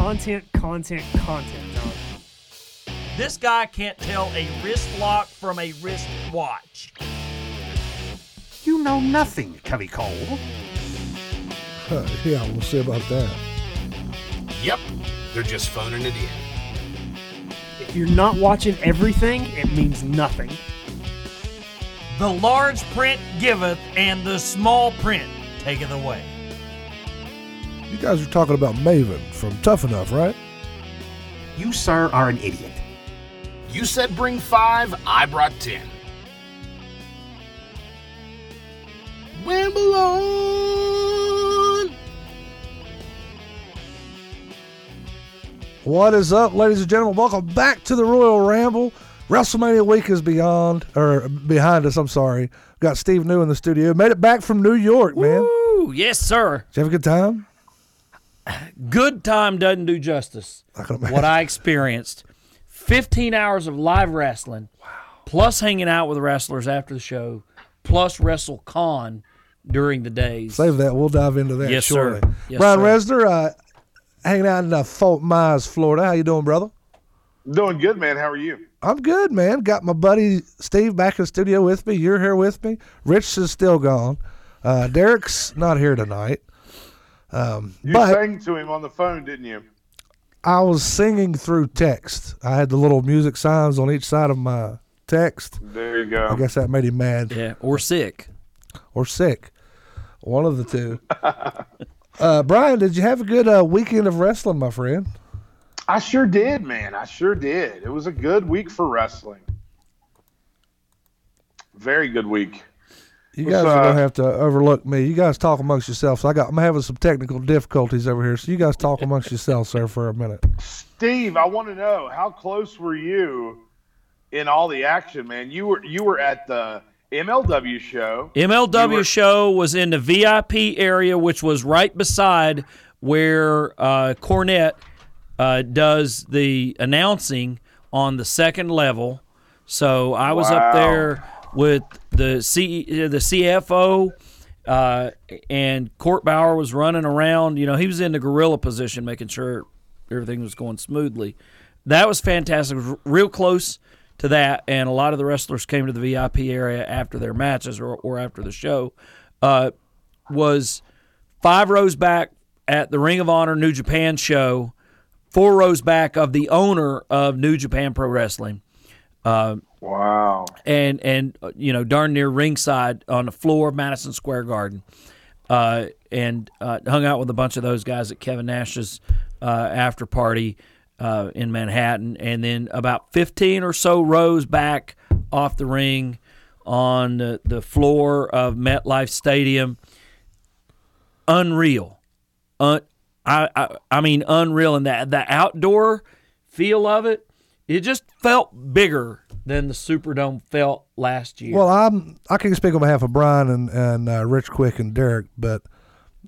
content, content, content, John. This guy can't tell a wrist lock from a wrist watch. You know nothing, Covey Cole. yeah, we'll see about that. Yep, they're just phoning it in. If you're not watching everything, it means nothing. The large print giveth, and the small print taketh away. You guys are talking about Maven from Tough Enough, right? You, sir, are an idiot. You said bring five, I brought ten. Wamble on! What is up, ladies and gentlemen? Welcome back to the Royal Ramble. WrestleMania week is beyond or behind us. I'm sorry. Got Steve New in the studio. Made it back from New York, man. Woo! Yes, sir. Did you have a good time? Good time doesn't do justice. I can. What I experienced 15 hours of live wrestling, plus hanging out with wrestlers after the show, plus WrestleCon during the days. Save that. We'll dive into that Yes, sir. shortly. Yes, Brian sir. Resner, uh, hanging out in uh, Fort Myers, Florida. How you doing, brother? Doing good, man. How are you? I'm good, man. Got my buddy Steve back in the studio with me. You're here with me. Rich is still gone. Uh, Derek's not here tonight. Um, You but sang to him on the phone, didn't you? I was singing through text. I had the little music signs on each side of my text. There you go. I guess that made him mad Yeah, or sick. or sick. One of the two. uh, Brian, did you have a good uh, weekend of wrestling, my friend? I sure did, man. I sure did. It was a good week for wrestling. Very good week. You What's guys are up? gonna have to overlook me. You guys talk amongst yourselves. I got. I'm having some technical difficulties over here, so you guys talk amongst yourselves, sir, for a minute. Steve, I want to know how close were you in all the action, man? You were you were at the MLW show. MLW were- show was in the VIP area, which was right beside where uh, Cornette uh, does the announcing on the second level. So I was up there with the C, the CFO, uh, and Court Bauer was running around. You know, he was in the gorilla position, making sure everything was going smoothly. That was fantastic. Was real close to that, and a lot of the wrestlers came to the VIP area after their matches or, or after the show. Uh, was five rows back at the Ring of Honor New Japan show, four rows back of the owner of New Japan Pro Wrestling Wow. and and uh, you know darn near ringside on the floor of Madison Square Garden, uh, and uh, hung out with a bunch of those guys at Kevin Nash's uh, after party uh, in Manhattan, and then about fifteen or so rows back off the ring on the, the floor of MetLife Stadium. Unreal, Un- I, I I mean unreal, and that the outdoor feel of it, it just felt bigger than the Superdome felt last year. Well, I'm. I can speak on behalf of Brian and and uh, Rich Quick and Derek, but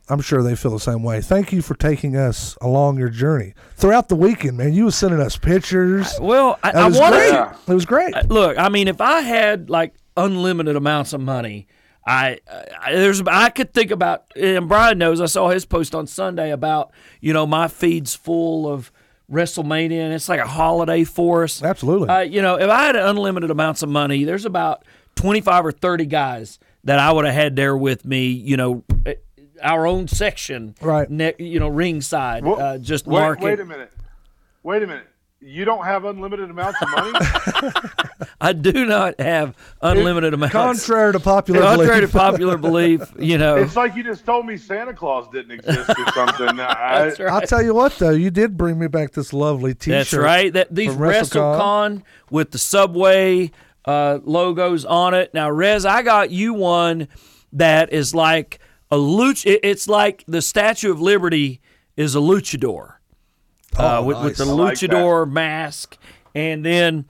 I'm sure they feel the same way. Thank you for taking us along your journey throughout the weekend, man. You was sending us pictures. well, I, It I was wanted great. to It was great. look. I mean, if I had like unlimited amounts of money, I, I there's I could think about. And Brian knows. I saw his post on Sunday about you know my feed's full of WrestleMania, and it's like a holiday for us. Absolutely. Uh, you know, if I had unlimited amounts of money, there's about 25 or 30 guys that I would have had there with me, you know, eh, our own section, Right. Ne- you know, ringside, Wha- uh, just wait, marking. wait a minute. Wait a minute. You don't have unlimited amounts of money? I do not have unlimited amounts. Contrary to popular Contrary to popular belief, you know. it's like you just told me Santa Claus didn't exist or something. I, That's right. I'll tell you what, though, you did bring me back this lovely T-shirt. That's right. That these from WrestleCon. WrestleCon with the Subway uh, logos on it. Now, Rez, I got you one that is like a luch. It's like the Statue of Liberty is a luchador uh, Oh, with, with the nice. I like that. luchador mask, and then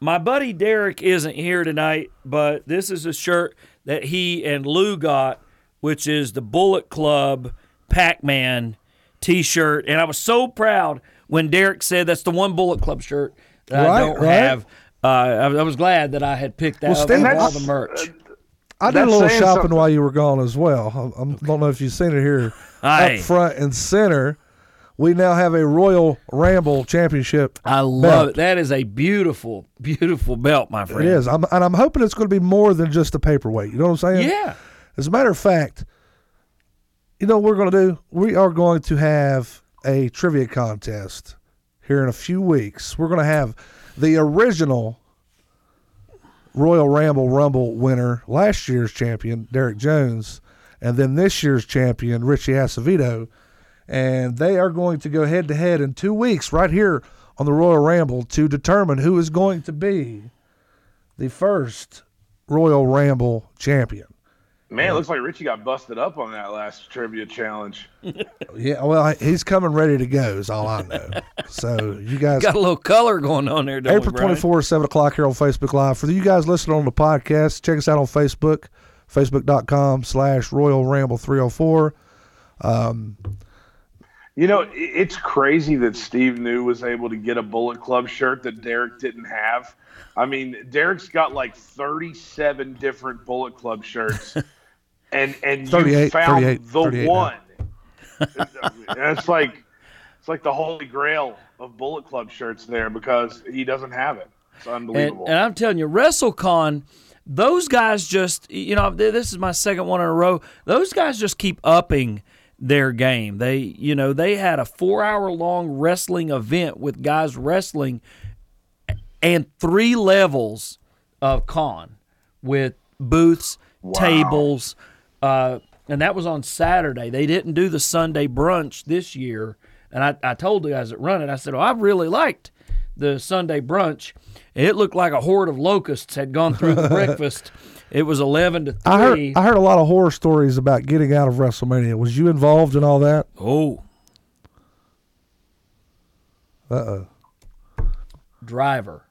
my buddy Derek isn't here tonight, but this is a shirt that he and Lou got, which is the Bullet Club Pac-Man T-shirt, and I was so proud when Derek said that's the one Bullet Club shirt that I don't right. have. Uh, I, I was glad that I had picked that Well, up Steve, all the merch. I did a little shopping something. while you were gone as well. I, I don't know if you've seen it here Aye. up front and center. We now have a Royal Ramble Championship. I love belt. it. That is a beautiful, beautiful belt, my friend. It is. I'm, and I'm hoping it's going to be more than just a paperweight. You know what I'm saying? Yeah. As a matter of fact, you know what we're going to do? We are going to have a trivia contest here in a few weeks. We're going to have the original Royal Ramble Rumble winner, last year's champion, Derek Jones, and then this year's champion, Richie Acevedo. And they are going to go head to head in two weeks right here on the Royal Ramble to determine who is going to be the first Royal Ramble champion. Man, it looks like Richie got busted up on that last trivia challenge. Yeah, well, he's coming ready to go. Is all I know. so you guys, Got a little color going on there, don't April we, Brian? twenty four, seven o'clock here on Facebook Live. For you guys listening on the podcast, check us out on Facebook, facebook.com slash Royal Ramble three hundred four. Um, You know, it's crazy that Steve New was able to get a Bullet Club shirt that Derek didn't have. I mean, Derek's got like 37 different Bullet Club shirts, and and you found 38, the 38 one. it's like it's like the holy grail of Bullet Club shirts there because he doesn't have it. It's And, unbelievable. and I'm telling you, WrestleCon, those guys just, you know this is my second one in a row. Those guys just keep upping their game. They, you know, they had a four hour long wrestling event with guys wrestling and three levels of con with booths, tables, uh, and that was on Saturday. They didn't do the Sunday brunch this year. And I, I told the guys that run it, I said, Oh, I really liked the Sunday brunch. It looked like a horde of locusts had gone through the breakfast. It was 11 to 3. I heard I heard a lot of horror stories about getting out of WrestleMania. Was you involved in all that? oh, Uh oh. driver,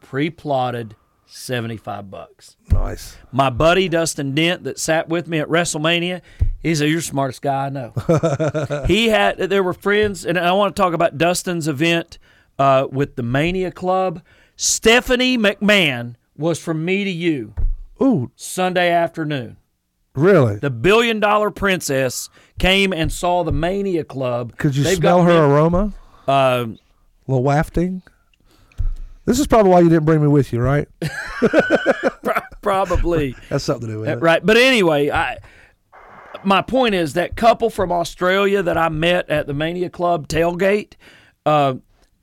pre plotted 75 bucks. Nice. my buddy Dustin Dent that sat with me at WrestleMania, he said, "You're the smartest guy I know." he had there were friends, and I want to talk about Dustin's event uh, with the Mania Club. Stephanie McMahon was from me to you Ooh, Sunday afternoon. really? The billion dollar princess came and saw the Mania Club. Could you They've smell her men- aroma? Uh, A little wafting. This is probably why you didn't bring me with you, right? probably. That's something to do with Uh, it. Right. But anyway, I my point is that couple from Australia that I met at the Mania Club tailgate, uh,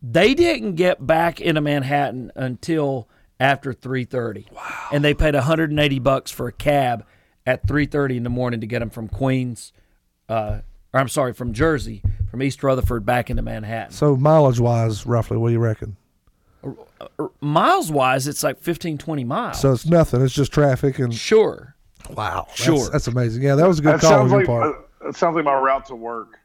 they didn't get back into Manhattan until after 3:30. Wow. And they paid 180 bucks for a cab at 3:30 in the morning to get them from Queens uh, or I'm sorry, from Jersey, from East Rutherford back into Manhattan. So mileage wise, roughly, what do you reckon? Miles wise, it's like 15 20 miles. So it's nothing. It's just traffic and sure. wow. Sure. that's amazing. Yeah, that was a good that call on your like part. uh, that sounds like my route to work.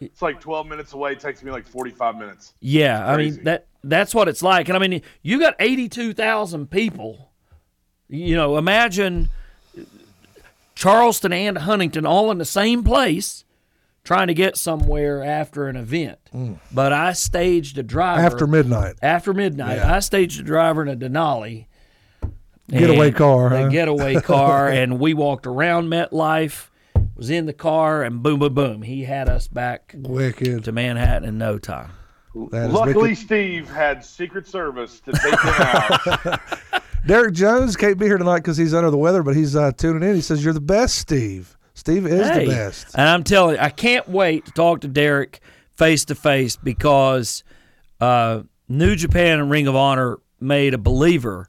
It's like 12 minutes away. It takes me like 45 minutes. Yeah, I mean that that's what it's like. And I mean, you got 82,000 people. You know, imagine Charleston and Huntington all in the same place trying to get somewhere after an event. But I staged a driver Mm. After midnight. after midnight. Yeah. I staged a driver in a Denali. Getaway car, A huh? getaway car, and we walked around MetLife. Was in the car, and boom, boom, boom. He had us back Wicked. to Manhattan in no time. That is Luckily, wicked. Steve had Secret Service to take him out. Derek Jones can't be here tonight because he's under the weather, but he's uh, tuning in. He says, You're the best, Steve. Steve is Hey, the best. And I'm telling you, I can't wait to talk to Derek face to face because uh, New Japan and Ring of Honor made a believer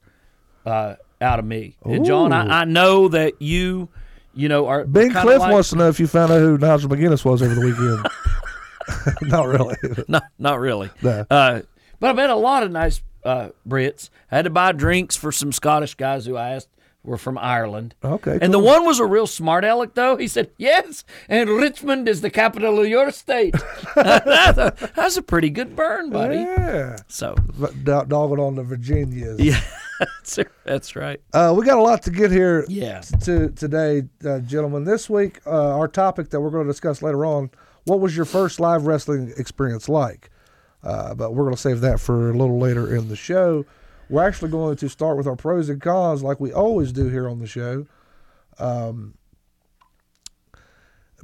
uh, out of me. And John, I, I know that you, you know, are Ben Cliff like- wants to know if you found out who Nigel McGuinness was over the weekend. Not really. No, not really. No. Uh, but I met a lot of nice uh, Brits. I had to buy drinks for some Scottish guys who I asked were from Ireland. Okay, And the one was a real smart aleck, though. He said, "Yes, and Richmond is the capital of your state." that's, a, pretty good burn, buddy. Yeah. So, dogging on the Virginias. yeah, that's, that's right. Uh, we got a lot to get here Yeah. to today, uh, gentlemen. This week, uh, our topic that we're going to discuss later on what was your first live wrestling experience like? Uh, but we're going to save that for a little later in the show. We're actually going to start with our pros and cons, like we always do here on the show. Um,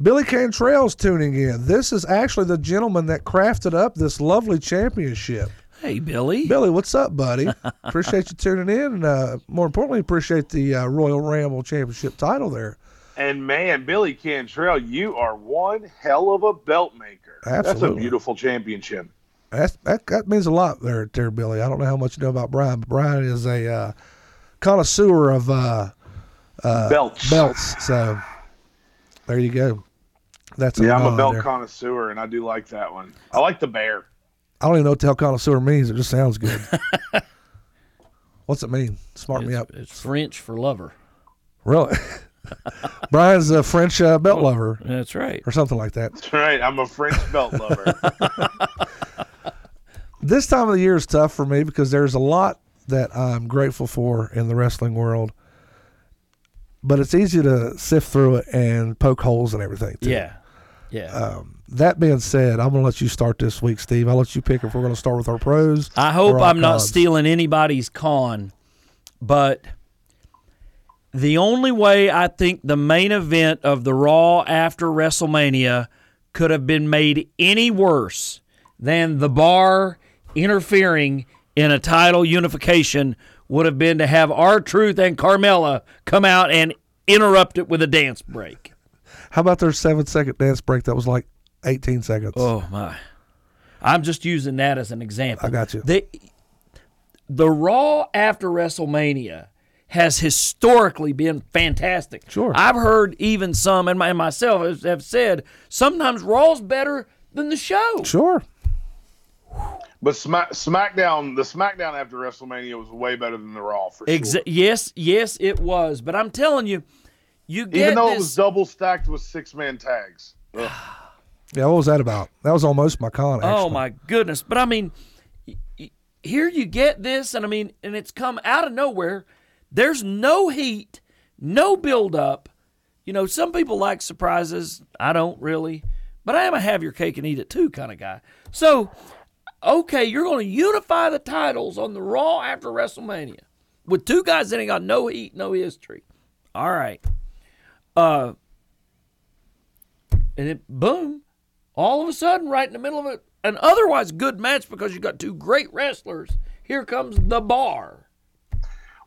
Billy Cantrell's tuning in. This is actually the gentleman that crafted up this lovely championship. Hey, Billy. Billy, what's up, buddy? appreciate you tuning in, and uh, more importantly, appreciate the uh, Royal Ramble Championship title there. And man, Billy Cantrell, you are one hell of a belt maker. Absolutely. That's a beautiful championship. That's, that that means a lot there, there, Billy. I don't know how much you know about Brian, but Brian is a uh, connoisseur of uh, Belts. belts. So there you go. That's Yeah, I'm a belt there. connoisseur, and I do like that one. I like the bear. I don't even know what the hell connoisseur means. It just sounds good. What's it mean? Smart me It's, up. it's French for lover. Really? Brian's a French uh, belt lover That's right. or something like that. That's right. I'm a French belt lover. This time of the year is tough for me because there's a lot that I'm grateful for in the wrestling world. But it's easy to sift through it and poke holes and everything. Too. Yeah. Yeah. Um, that being said, I'm going to let you start this week, Steve. I'll let you pick if we're going to start with our pros. I hope I'm not stealing anybody's con, but the only way I think the main event of the Raw after WrestleMania could have been made any worse than the bar interfering in a title unification would have been to have R-Truth and Carmella come out and interrupt it with a dance break. How about their seven second dance break that was like 18 seconds? Oh my! I'm just using that as an example. I got you. The the Raw after WrestleMania has historically been fantastic. Sure. I've heard even some, and, my, and myself have, have said sometimes Raw's better than the show. Sure. But Smack, SmackDown, the SmackDown after WrestleMania was way better than the Raw for Exa- sure. Yes, yes, it was. But I'm telling you, you get Even though this. it was double stacked with six man tags. Ugh. Yeah, what was that about? That was almost my con. Oh, actually. Oh my goodness! But I mean, y- y- here you get this, and I mean, and it's come out of nowhere. There's no heat, no build up. You know, some people like surprises. I don't really, but I am a have your cake and eat it too kind of guy. So, okay, you're going to unify the titles on the Raw after WrestleMania with two guys that ain't got no heat, no history. All right. Uh, and it boom, all of a sudden, right in the middle of it, an otherwise good match because you got two great wrestlers. Here comes the bar.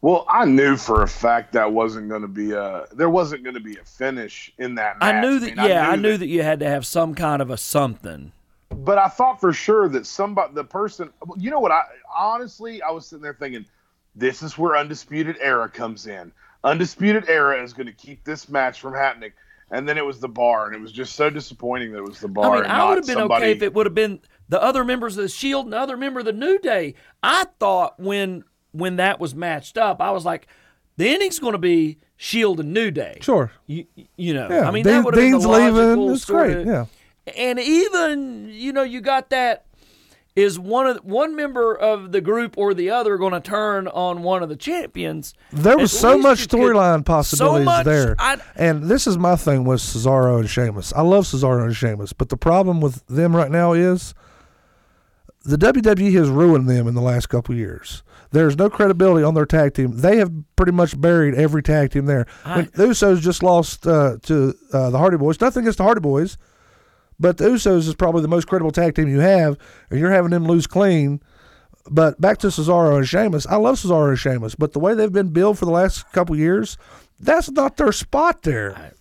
Well, I knew for a fact that wasn't going to be a there wasn't going to be a finish in that match. I knew that. mean, yeah, I knew that you had to have some kind of a something. But I thought for sure that somebody, the person, you know what? I honestly, I was sitting there thinking, this is where Undisputed Era comes in. Undisputed Era is going to keep this match from happening. And then it was the bar, and it was just so disappointing that it was the bar. I mean, and I would have been somebody, okay if it would have been the other members of the Shield and the other member of the New Day. I thought when when that was matched up, I was like, the ending's going to be Shield and New Day. Sure. You, you know, Yeah. I mean, Dean- that would have been Dean's the logical leaving. It's sorta- Yeah. And even you know you got that is one of one member of the group or the other going to turn on one of the champions There was At so much storyline so possibilities much, there. I- and this is my thing with Cesaro and Sheamus. I love Cesaro and Sheamus, but the problem with them right now is the WWE has ruined them in the last couple of years. There's no credibility on their tag team. They have pretty much buried every tag team there. I- When the Usos just lost uh, to uh, the Hardy Boys. Nothing against the Hardy Boys, but the Usos is probably the most credible tag team you have, and you're having them lose clean. But back to Cesaro and Sheamus. I love Cesaro and Sheamus, but the way they've been billed for the last couple years, that's not their spot there.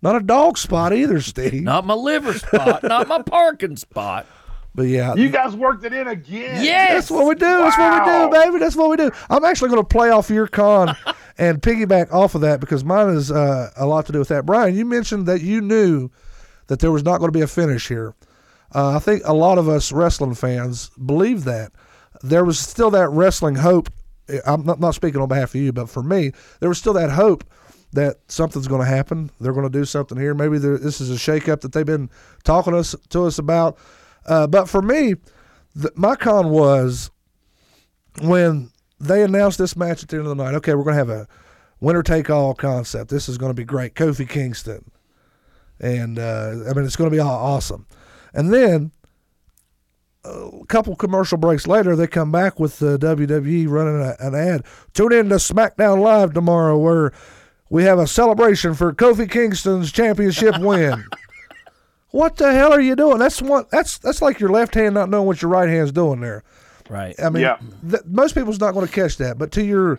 Not a dog spot either, Steve. not my liver spot not my parking spot But yeah, You guys worked it in again. yes that's what we do. That's what we do, baby. That's what we do. I'm actually going to play off your con and piggyback off of that because mine is uh, a lot to do with that. Brian, you mentioned that you knew that there was not going to be a finish here. Uh, I think a lot of us wrestling fans believe that. There was still that wrestling hope. I'm not, not speaking on behalf of you, but for me, there was still that hope that something's going to happen. They're going to do something here. Maybe this is a shakeup that they've been talking us to us about. Uh, but for me, the, my con was when they announced this match at the end of the night. Okay, we're going to have a winner take all concept. This is going to be great. Kofi Kingston, and uh, I mean it's going to be all awesome. And then a couple commercial breaks later, they come back with the WWE running a, an ad. Tune in to SmackDown Live tomorrow, where we have a celebration for Kofi Kingston's championship win. What the hell are you doing? That's one. That's that's like your left hand not knowing what your right hand's doing there. Right. I mean, Yeah. th- most people's not going to catch that, but to your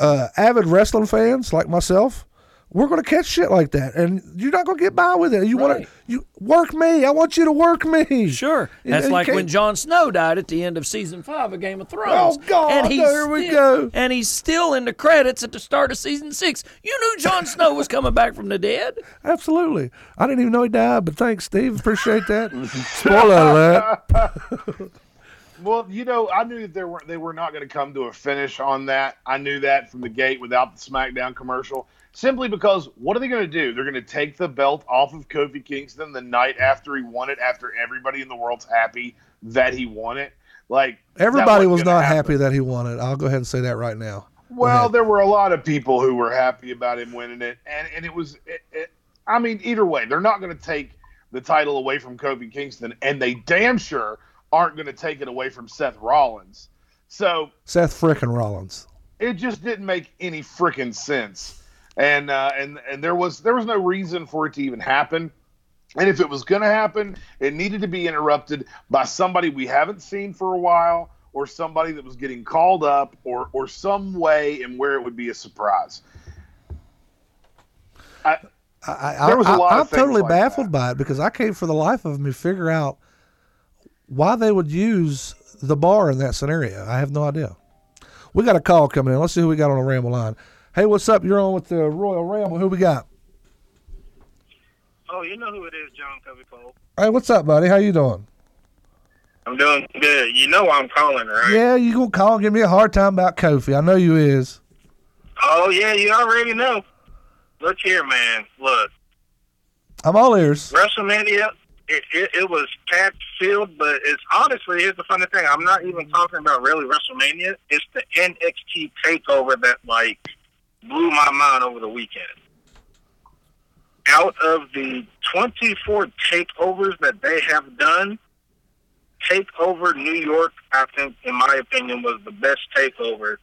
uh, avid wrestling fans like myself, we're going to catch shit like that, and you're not going to get by with it. You want to you work me. I want you to work me. Sure. That's like when Jon Snow died at the end of season five of Game of Thrones. Oh, God, And he's there we still- go. And he's still in the credits at the start of season six. You knew Jon Snow was coming back from the dead. Absolutely. I didn't even know he died, but thanks, Steve. Appreciate that. Spoiler alert. Well, you know, I knew that they were they were not going to come to a finish on that. I knew that from the gate without the SmackDown commercial. Simply because what are they going to do? They're going to take the belt off of Kofi Kingston the night after he won it, after everybody in the world's happy that he won it. Like Everybody was not happen. happy that he won it. I'll go ahead and say that right now. Well, there were a lot of people who were happy about him winning it, and and it was. It, it, I mean, either way, they're not going to take the title away from Kofi Kingston, and they damn sure aren't going to take it away from Seth Rollins. So Seth frickin' Rollins. it just didn't make any freaking sense, and uh, and and there was there was no reason for it to even happen. And if it was going to happen, it needed to be interrupted by somebody we haven't seen for a while, or somebody that was getting called up, or or some way in where it would be a surprise. I, I, I, There was a I, lot of I'm things totally like baffled that. by it because I can't for the life of me figure out why they would use the bar in that scenario. I have no idea. We got a call coming in. Let's see who we got on the Ramble line. Hey, what's up? You're on with the Royal Ramble. Who we got? Oh, you know who it is, John Covey Cole. Hey, what's up, buddy? How you doing? I'm doing good. You know I'm calling, right? Yeah, you gonna call and give me a hard time about Kofi? I know you is. Oh, yeah, you already know. Look here, man. Look, I'm all ears. WrestleMania, it, it, it was packed filled, but it's honestly, here's the funny thing. I'm not even talking about really WrestleMania. It's the NXT takeover that, like, blew my mind over the weekend. Out of the 24 takeovers that they have done, Takeover New York, I think, in my opinion, was the best takeover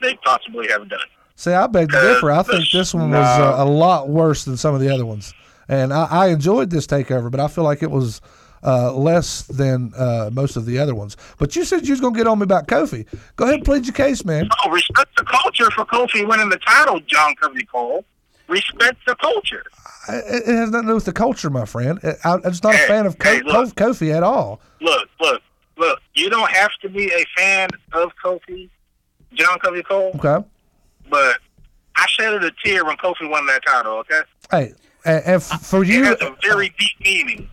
they possibly have done. See, I beg to differ. I think this one was uh, a lot worse than some of the other ones, and I, I enjoyed this takeover, but I feel like it was uh, less than uh, most of the other ones. But you said you was gonna get on me about Kofi. Go ahead, and plead your case, man. Oh, respect the culture for Kofi winning the title, John Covey Cole. Respect the culture. I- It, it has nothing to do with the culture, my friend. I, I'm just not a fan of Co- hey, look. Kofi at all. Look, look, look. You don't have to be a fan of Kofi, John Covey Cole, Okay. but I shed a tear when Kofi won that title. Okay, Hey, and, for it you, has a very deep meaning.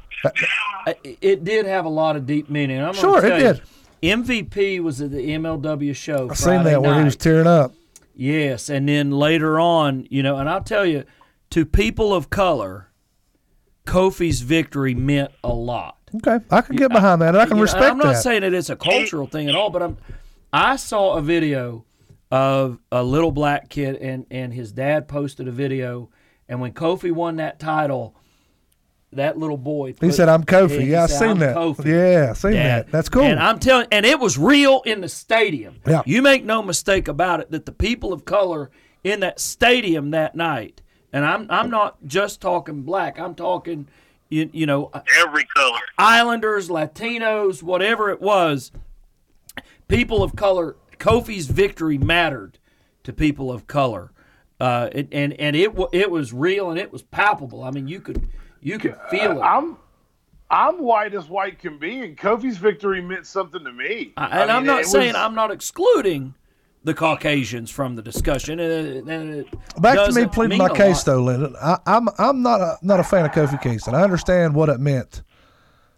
It did have a lot of deep meaning. I'm Sure, it you, did. MVP was at the MLW show. I seen that where he was tearing up. Yes, and then later on, you know, and I'll tell you, to people of color, Kofi's victory meant a lot. Okay, I can get behind that, and I can You know, respect I'm not that. saying that it's a cultural thing at all, but I'm. I saw a video of a little black kid, and and his dad posted a video, and when Kofi won that title, that little boy. he said, "I'm Kofi." Yeah, I said, seen "I'm that. Kofi." Yeah, I seen Dad. that. That's cool. And I'm telling, and it was real in the stadium. Yeah. You make no mistake about it that the people of color in that stadium that night, and I'm I'm not just talking black. I'm talking, you, you know, Every color. Islanders, Latinos, whatever it was, people of color. Kofi's victory mattered to people of color, uh, it, and and it wa- it was real and it was palpable. I mean, you could you could feel it. I'm I'm white as white can be, and Kofi's victory meant something to me. I- I and I'm mean, not saying was- I'm not excluding the Caucasians from the discussion. Uh, uh, Back to me doesn't pleading my case, lot. though, Lyndon. I, I'm I'm not a not a fan of Kofi Kingston. I understand what it meant,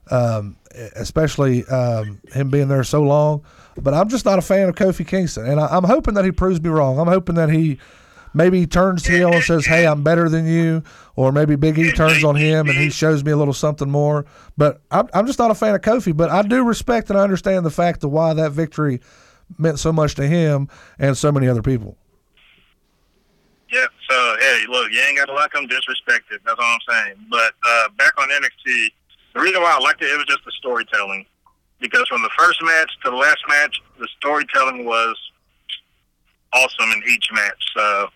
um, especially um, him being there so long. But I'm just not a fan of Kofi Kingston, and I, I'm hoping that he proves me wrong. I'm hoping that he maybe he turns heel and says, "Hey, I'm better than you," or maybe Big E turns on him and he shows me a little something more. But I'm, I'm just not a fan of Kofi. But I do respect and I understand the fact of why that victory meant so much to him and so many other people. Yep. So hey, look, you ain't got to like them, disrespect it. That's all I'm saying. But uh, back on NXT, the reason why I liked it, it was just the storytelling. Because from the first match to the last match, the storytelling was awesome in each match. So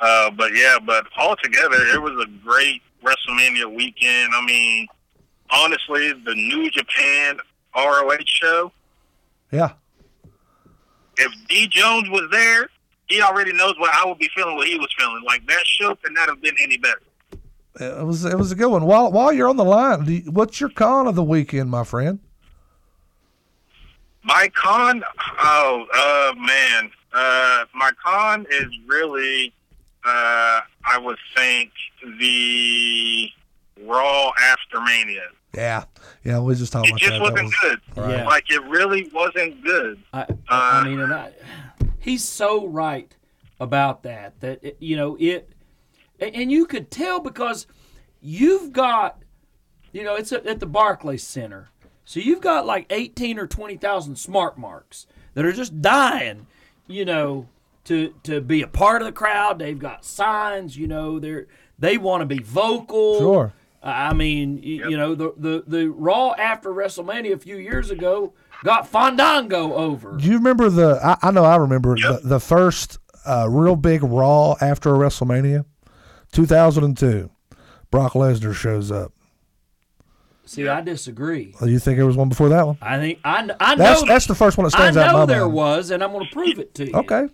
Uh, but yeah, but altogether, it was a great WrestleMania weekend. I mean, honestly, the New Japan ROH show. Yeah. If D Jones was there, he already knows what I would be feeling. What he was feeling. Like that show could not have been any better. It was it was a good one. While while you're on the line, you- what's your con of the weekend, my friend? My con, oh uh, man, uh, my con is really, uh, I would think the Raw after Mania. Yeah, yeah, we just talked It about just that. That wasn't was- good. Yeah. Like it really wasn't good. I, Uh, I mean, and I, he's so right about that. That it- you know it, and and you could tell because you've got, you know, it's at, at the Barclays Center, so you've got like eighteen or twenty thousand smart marks that are just dying, you know, to to be a part of the crowd. They've got signs, you know, they're they want to be vocal. Sure. I mean, y you know, the, the the Raw after WrestleMania a few years ago got Fandango over. Do you remember the? I, I know I remember the, the first uh, real big Raw after WrestleMania, 2002. Brock Lesnar shows up. See, I disagree. Oh, You think there was one before that one? I think I, I know That's that's the first one that stands I out in know my there mind. was, and I'm going to prove it to you. Okay,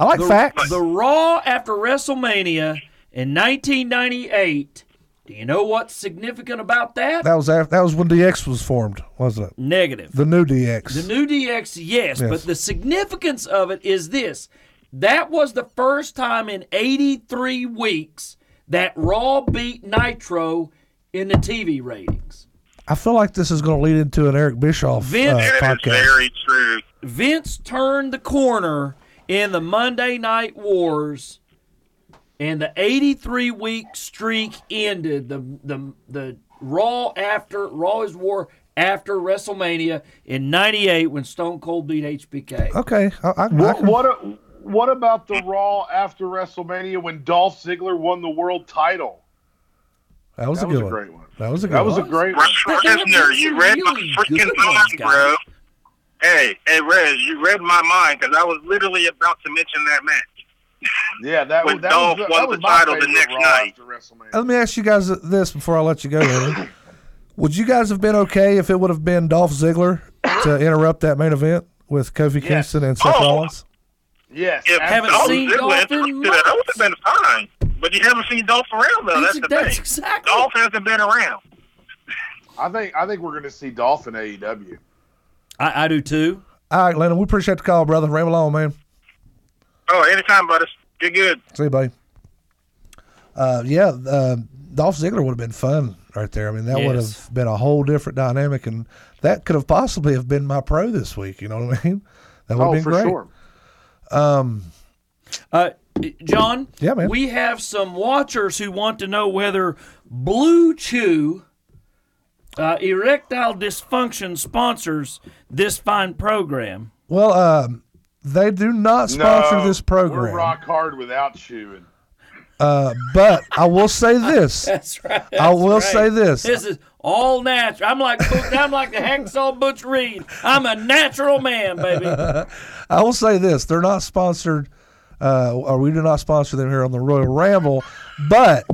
I like The, facts. the Raw after WrestleMania in 1998. Do you know what's significant about that? that was after, that was when DX was formed, wasn't it? Negative. The new DX. The new DX, yes, Yes. but the significance of it is this. That was the first time in 83 weeks that Raw beat Nitro in the TV ratings. I feel like this is going to lead into an Eric Bischoff uh, Vince- That is podcast. very true. Vince turned the corner in the Monday Night Wars, and the 83 week streak ended. The the the Raw after Raw is War after WrestleMania in '98 when Stone Cold beat HBK. Okay, I, I, I What can- what, a, what about the Raw after WrestleMania when Dolph Ziggler won the world title? that was That a was good a great one. That was a good one. That was a great one. Russ That- Lesnar, you read my freaking mind, bro. Hey, hey, Rez, you read my mind because I was literally about to mention that match. Yeah, that, When that Dolph was, won that was the my title the next night. Let me ask you guys this before I let you go. Lenny. Would you guys have been okay if it would have been Dolph Ziggler to interrupt that main event with Kofi Yes. Kingston and Seth Oh. Rollins? Yes, If Haven't Dolph seen Ziggler Dolph in interrupted it, that would have been fine. But you haven't seen Dolph around, though. That's, That's, the that's thing. exactly. Dolph hasn't been around. I think I think we're going to see Dolph in AEW. I, I do too. All right, Lennon, we appreciate the call, brother. Ramble on, man. Oh, anytime, buddy. Get good. See you, buddy. Uh, yeah, uh, Dolph Ziggler would have been fun right there. I mean, that would have been a whole different dynamic, and that could have possibly have been my pro this week. You know what I mean? That would Oh, have been for great. sure. Uh, John, Yeah, man. we have some watchers who want to know whether Blue Chew uh, erectile dysfunction sponsors this fine program. Well, um, they do not sponsor No, this We're program, rock hard without chewing. uh, but I will say this. That's right. I will right. say this. This is all natural. I'm like I'm like the hacksaw Butch Reed. I'm a natural man, baby. I will say this: they're not sponsored, uh, or we do not sponsor them here on the Royal Ramble. But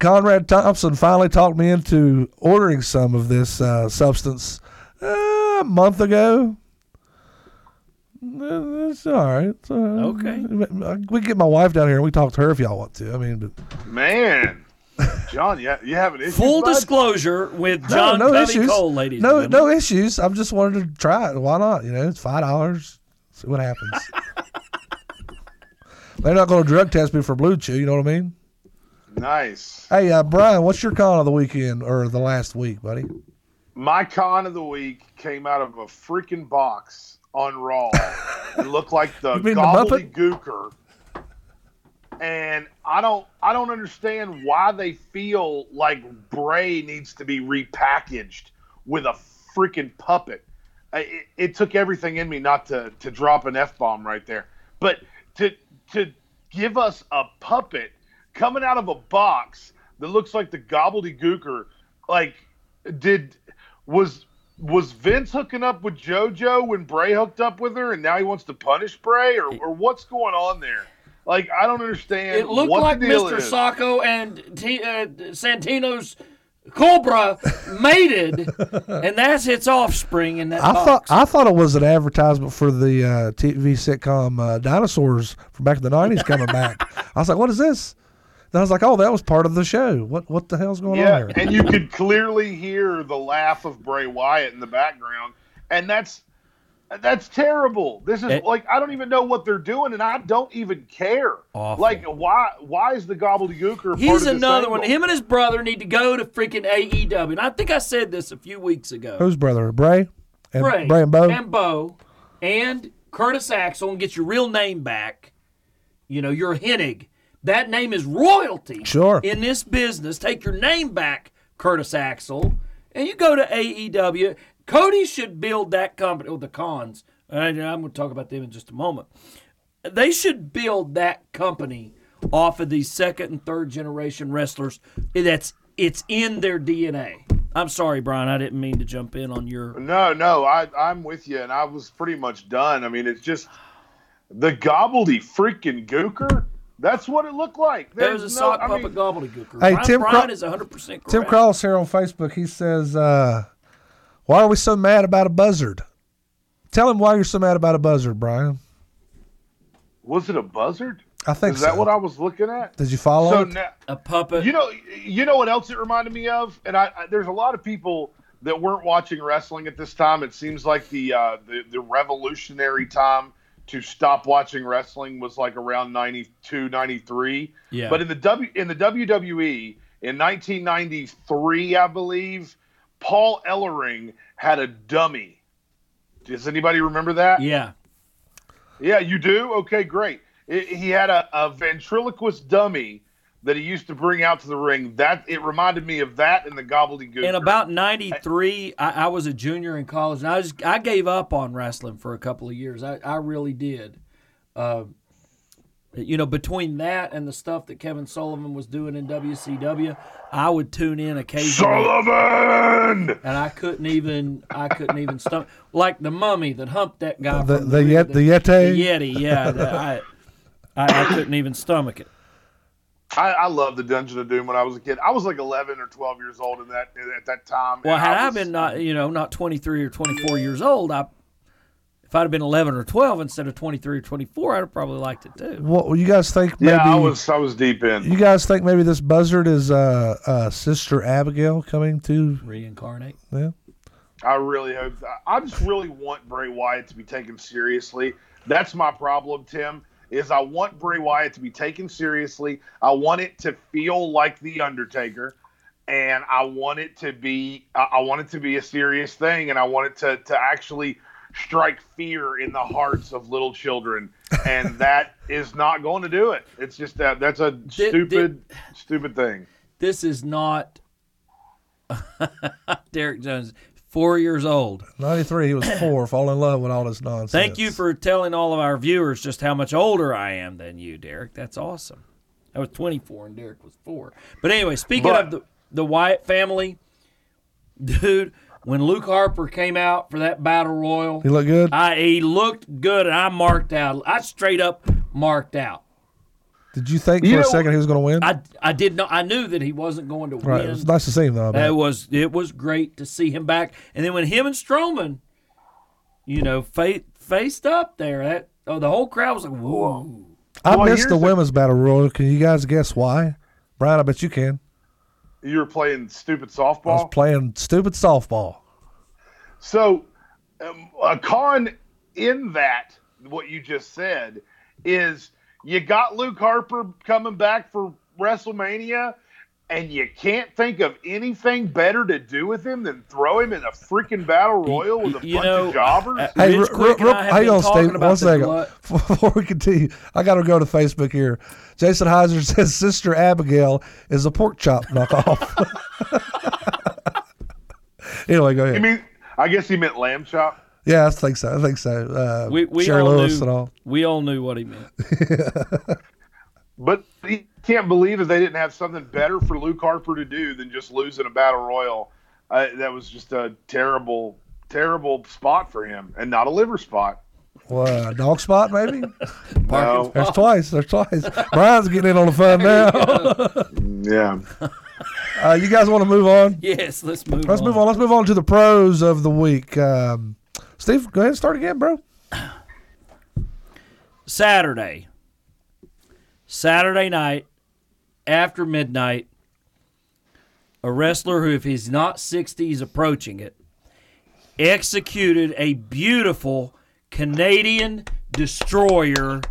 Conrad Thompson finally talked me into ordering some of this uh, substance uh, a month ago. Uh, It's all right. It's all right. Okay. We can get my wife down here and we talk to her if y'all want to. I mean, but Man, John, you, you have an issue. Full bud? disclosure with John no Covey issues. Cole, ladies. no, and no issues. I'm just wanted to try it. Why not? You know, it's five dollars. See what happens. They're not going to drug test me for blue chew. You know what I mean? Nice. Hey, uh, Brian, what's your con of the weekend or the last week, buddy? My con of the week came out of a freaking box on Raw. it looked like the You mean the Muppet? gobbledygooker. And I don't I don't understand why they feel like Bray needs to be repackaged with a freaking puppet. It, it took everything in me not to, to drop an F bomb right there. But to to give us a puppet coming out of a box that looks like the gobbledygooker, like did was was Vince hooking up with JoJo when Bray hooked up with her, and now he wants to punish Bray, or, or what's going on there? Like I don't understand. It looked what like the deal Mr. is. Socko and T- uh, Santino's Cobra mated, and that's its offspring in that I box. thought I thought it was an advertisement for the uh, TV sitcom uh, Dinosaurs from back in the nineties coming back. I was like, "What is this?" And I was like, "Oh, that was part of the show. What what the hell's going Yeah, on here?" and you could clearly hear the laugh of Bray Wyatt in the background, and that's that's terrible. This is It- like I don't even know what they're doing, and I don't even care. Awful. Like why why is the gobbledygooker? part He's of this another one. Him and his brother need to go to freaking AEW. And I think I said this a few weeks ago. Whose brother? Bray and Bray, Bray and Bo. and Bo, and Curtis Axel, and get your real name back. You know, you're Hennig. That name is royalty. Sure. In this business, take your name back, Curtis Axel, and you go to AEW. Cody should build that company. Oh, the cons. And I'm going to talk about them in just a moment. They should build that company off of these second and third generation wrestlers. That's it's in their DNA. I'm sorry, Brian. I didn't mean to jump in on your No, no, I I'm with you, and I was pretty much done. I mean, it's just the gobbledy freaking gooker. That's what it looked like. There was There's a no- sock I puppet mean, gobbledygooker. Hey, Brian, Tim Brian Cro- is 100% correct. Tim Cross here on Facebook. He says, uh, "Why are we so mad about a buzzard?" Tell him why you're so mad about a buzzard, Brian. Was it a buzzard? I think Is that what I was looking at? Did you follow So it? now, A puppet. You know, you know what else it reminded me of, and I, I there's a lot of people that weren't watching wrestling at this time. It seems like the uh, the the revolutionary time to stop watching wrestling was like around 92, 93. Yeah. But in the W in the WWE in 1993, I believe, Paul Ellering had a dummy. Does anybody remember that? yeah. Yeah, you do? Okay, great. It, he had a, a ventriloquist dummy that he used to bring out to the ring. That it reminded me of that and the gobbledygook. In about 93, I, I was a junior in college, and I just I gave up on wrestling for a couple of years. I, I really did. Uh, you know, between that and the stuff that Kevin Sullivan was doing in WCW, I would tune in occasionally. Sullivan. and I couldn't even I couldn't even stomach like the mummy that humped that guy. The from the rear- yet the Yeti. the Yeti, yeah. the- I, I I couldn't even stomach it. I, I love the Dungeon of Doom when I was a kid. I was like 11 or 12 years old in that at that time. Well, had I was- been not you know not twenty three or twenty four years old, I if I'd have been eleven or twelve instead of twenty three or twenty four, I'd have probably liked it too. What you guys think? Maybe yeah, I was I was deep in. You guys think maybe this buzzard is uh, uh, Sister Abigail coming to? Reincarnate. Yeah. I really hope. I just really want Bray Wyatt to be taken seriously. That's my problem, Tim. Is I want Bray Wyatt to be taken seriously. I want it to feel like the Undertaker, and I want it to be. I want it to be a serious thing, and I want it to to actually strike fear in the hearts of little children, and that is not going to do it. It's just that that's a stupid, stupid thing. This is not Derek Jones, four years old. Ninety three. He was four. fall in love with all this nonsense. Thank you for telling all of our viewers just how much older I am than you, Derek. That's awesome. I was 24 and Derek was four. But anyway, speaking But- of the, the Wyatt family, dude, when Luke Harper came out for that battle royal, He looked good. I he looked good and I marked out. I straight up marked out. Did you think You for a second he was going to win? I, I did not. I knew that he wasn't going to right. It win. was nice to see him though. It was it was great to see him back. And then when him and Strowman, you know, fa- faced up there, that oh, the whole crowd was like, "Whoa!" I Well, missed here's the the- women's battle royal. Can you guys guess why? Brian, I bet you can. You were playing stupid softball. I was playing stupid softball. So, um, a con in that, what you just said, is you got Luke Harper coming back for WrestleMania, and you can't think of anything better to do with him than throw him in a freaking battle royal with a you bunch know, of jobbers. uh, Hey, Rich real, Quick and real, I have hang been on, talking Steve. about One the second. glut- Before we continue, I got to go to Facebook here. Jason Heiser says Sister Abigail is a pork chop knockoff. anyway, go I ahead. mean, I guess he meant lamb chop. Yeah, I think so. I think so. Uh, We we Shari all Lewis knew and all. we all knew what he meant. But he can't believe that they didn't have something better for Luke Harper to do than just losing a battle royal. Uh, that was just a terrible, terrible spot for him, and not a liver spot. Well, uh, dog spot maybe. No. There's twice. There's twice. Brian's getting in on the fun now. Yeah. uh, you guys want to move on? Yes, let's move Let's on. move on. Let's move on to the pros of the week. Um, Steve, go ahead and start again, bro. Saturday. Saturday night after midnight, a wrestler who, if he's not 60, he's approaching it, executed a beautiful Canadian destroyer.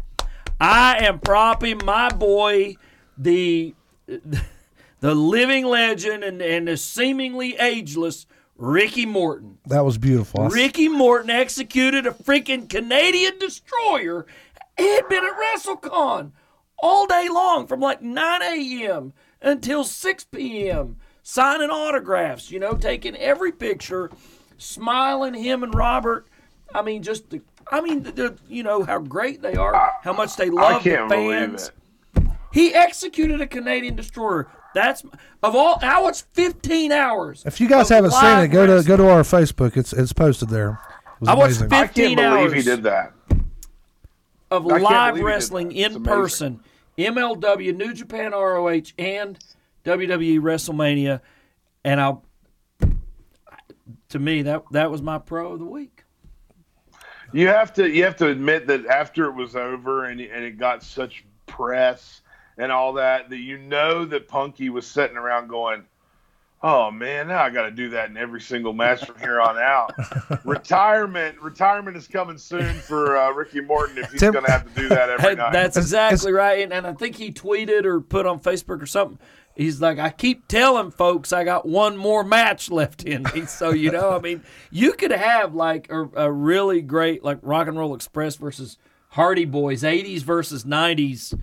I am propping my boy, the the living legend and, and the seemingly ageless Ricky Morton. That was beautiful. Ricky Morton executed a freaking Canadian destroyer. He had been at WrestleCon all day long from like 9 a.m. until 6 p.m. signing autographs, you know, taking every picture, smiling him and Robert. I mean, just the, I mean, the, you know how great they are, how much they love the can't believe fans. it. He executed a Canadian destroyer. That's of all. I watched 15 hours. If you guys haven't seen it, go to go to our Facebook. It's it's posted there. It I watched amazing. I 15 can't believe hours. he did that. of I live believe he did wrestling in person, MLW, New Japan ROH, and WWE WrestleMania, and I, to me that that was my pro of the week. You have to you have to admit that after it was over and and it got such press and all that that you know that Punky was sitting around going, "Oh man, now I got to do that in every single match from here on out." retirement retirement is coming soon for uh, Ricky Morton if he's Tim- going to have to do that every night. That's exactly right, and, and I think he tweeted or put on Facebook or something. He's like, I keep telling folks I got one more match left in me. So you know, I mean, you could have like a, a really great like Rock and Roll Express versus Hardy Boys, '80s versus '90s,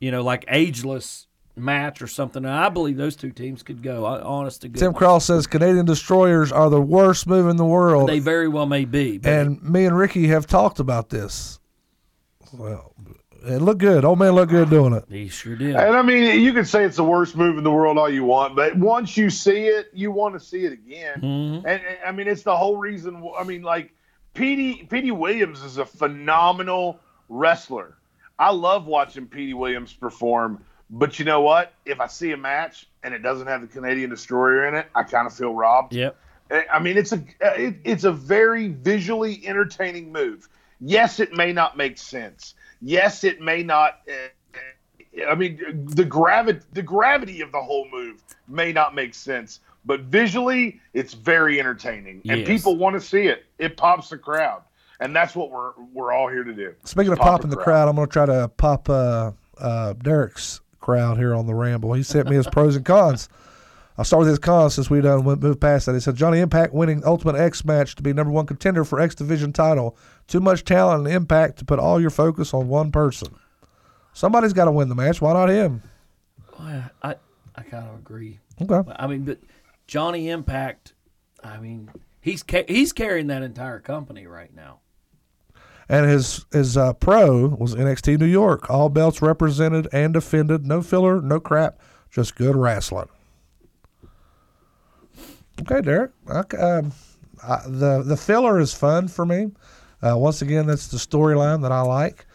you know, like ageless match or something. And I believe those two teams could go. I- Honest to Tim goodness, Cross says Canadian destroyers are the worst move in the world, they very well may be. But and me and Ricky have talked about this. Well, it looked good. Old man looked good doing it. he sure did. And I mean, you can say it's the worst move in the world all you want, but once you see it, you want to see it again. Mhm. And, and I mean, it's the whole reason. I mean, like Petey Petey Williams is a phenomenal wrestler. I love watching Petey Williams perform. But you know what? If I see a match and it doesn't have the Canadian Destroyer in it, I kind of feel robbed. Yep. Eh, I mean, it's a eh, it, it's a very visually entertaining move. Yes, it may not make sense. Yes, it may not. Uh, I mean, the gravity the gravity of the whole move may not make sense, but visually, it's very entertaining, and Yes. people want to see it. It pops the crowd, and that's what we're we're all here to do. Speaking of Pop popping the the crowd. crowd, I'm going to try to pop uh, uh, Derek's crowd here on the ramble. He sent me his pros and cons. I'll start with his cons since we done went moved past that. He said Johnny Impact winning Ultimate X match to be number one contender for X Division title. Too much talent and impact to put all your focus on one person. Somebody's got to win the match. Why not him? Well, I I kind of agree. Okay. I mean, but Johnny Impact, I mean, he's ca- he's carrying that entire company right now. And his his uh, pro was NXT New York. All belts represented and defended. No filler, no crap, just good wrestling. Okay, Derek. Okay, um, I, the the filler is fun for me. Uh, once again, that's the storyline that I like.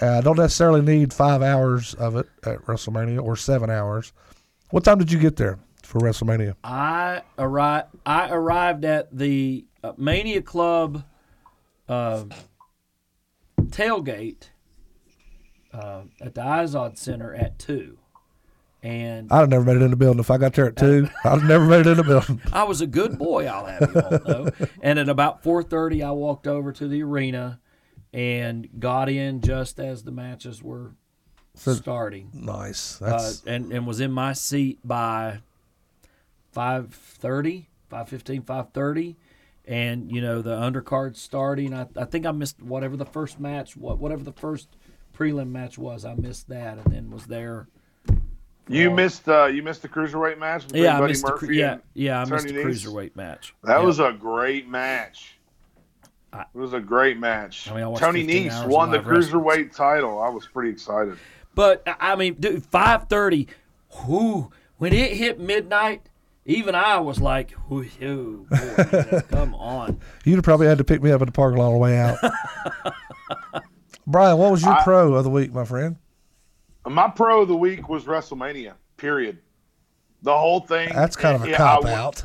Uh, I don't necessarily need five hours of it at WrestleMania or seven hours. What time did you get there for WrestleMania? I arrived. I arrived at the uh, Mania Club uh, tailgate uh, at the Izod Center at two, and I'd have never made it in the building if I got there at two. I'd have never made it in the building. I was a good boy. I'll have you all know. and at about four thirty, I walked over to the arena and got in just as the matches were starting. Nice. uh, and, and was in my seat by 5.30 5.15 5.30 and you know the undercard starting I, I think i missed whatever the first match what whatever the first prelim match was i missed that and then was there You Oh. missed uh, you missed the cruiserweight match yeah i missed the, Murphy cru- yeah yeah i missed the cruiserweight match That Yeah. was a great match. I- it was a great match. I mean, I Tony 15 Nese won the cruiserweight title. I was pretty excited. But I mean, dude, five thirty. Whoo! When it hit midnight, even I was like, "Ooh, ooh, boy, man, come on." You'd have probably had to pick me up at the parking lot on the way out. Brian, what was your pro of the week, my friend? My pro of the week was WrestleMania. Period. The whole thing. That's kind of a yeah, cop I- out.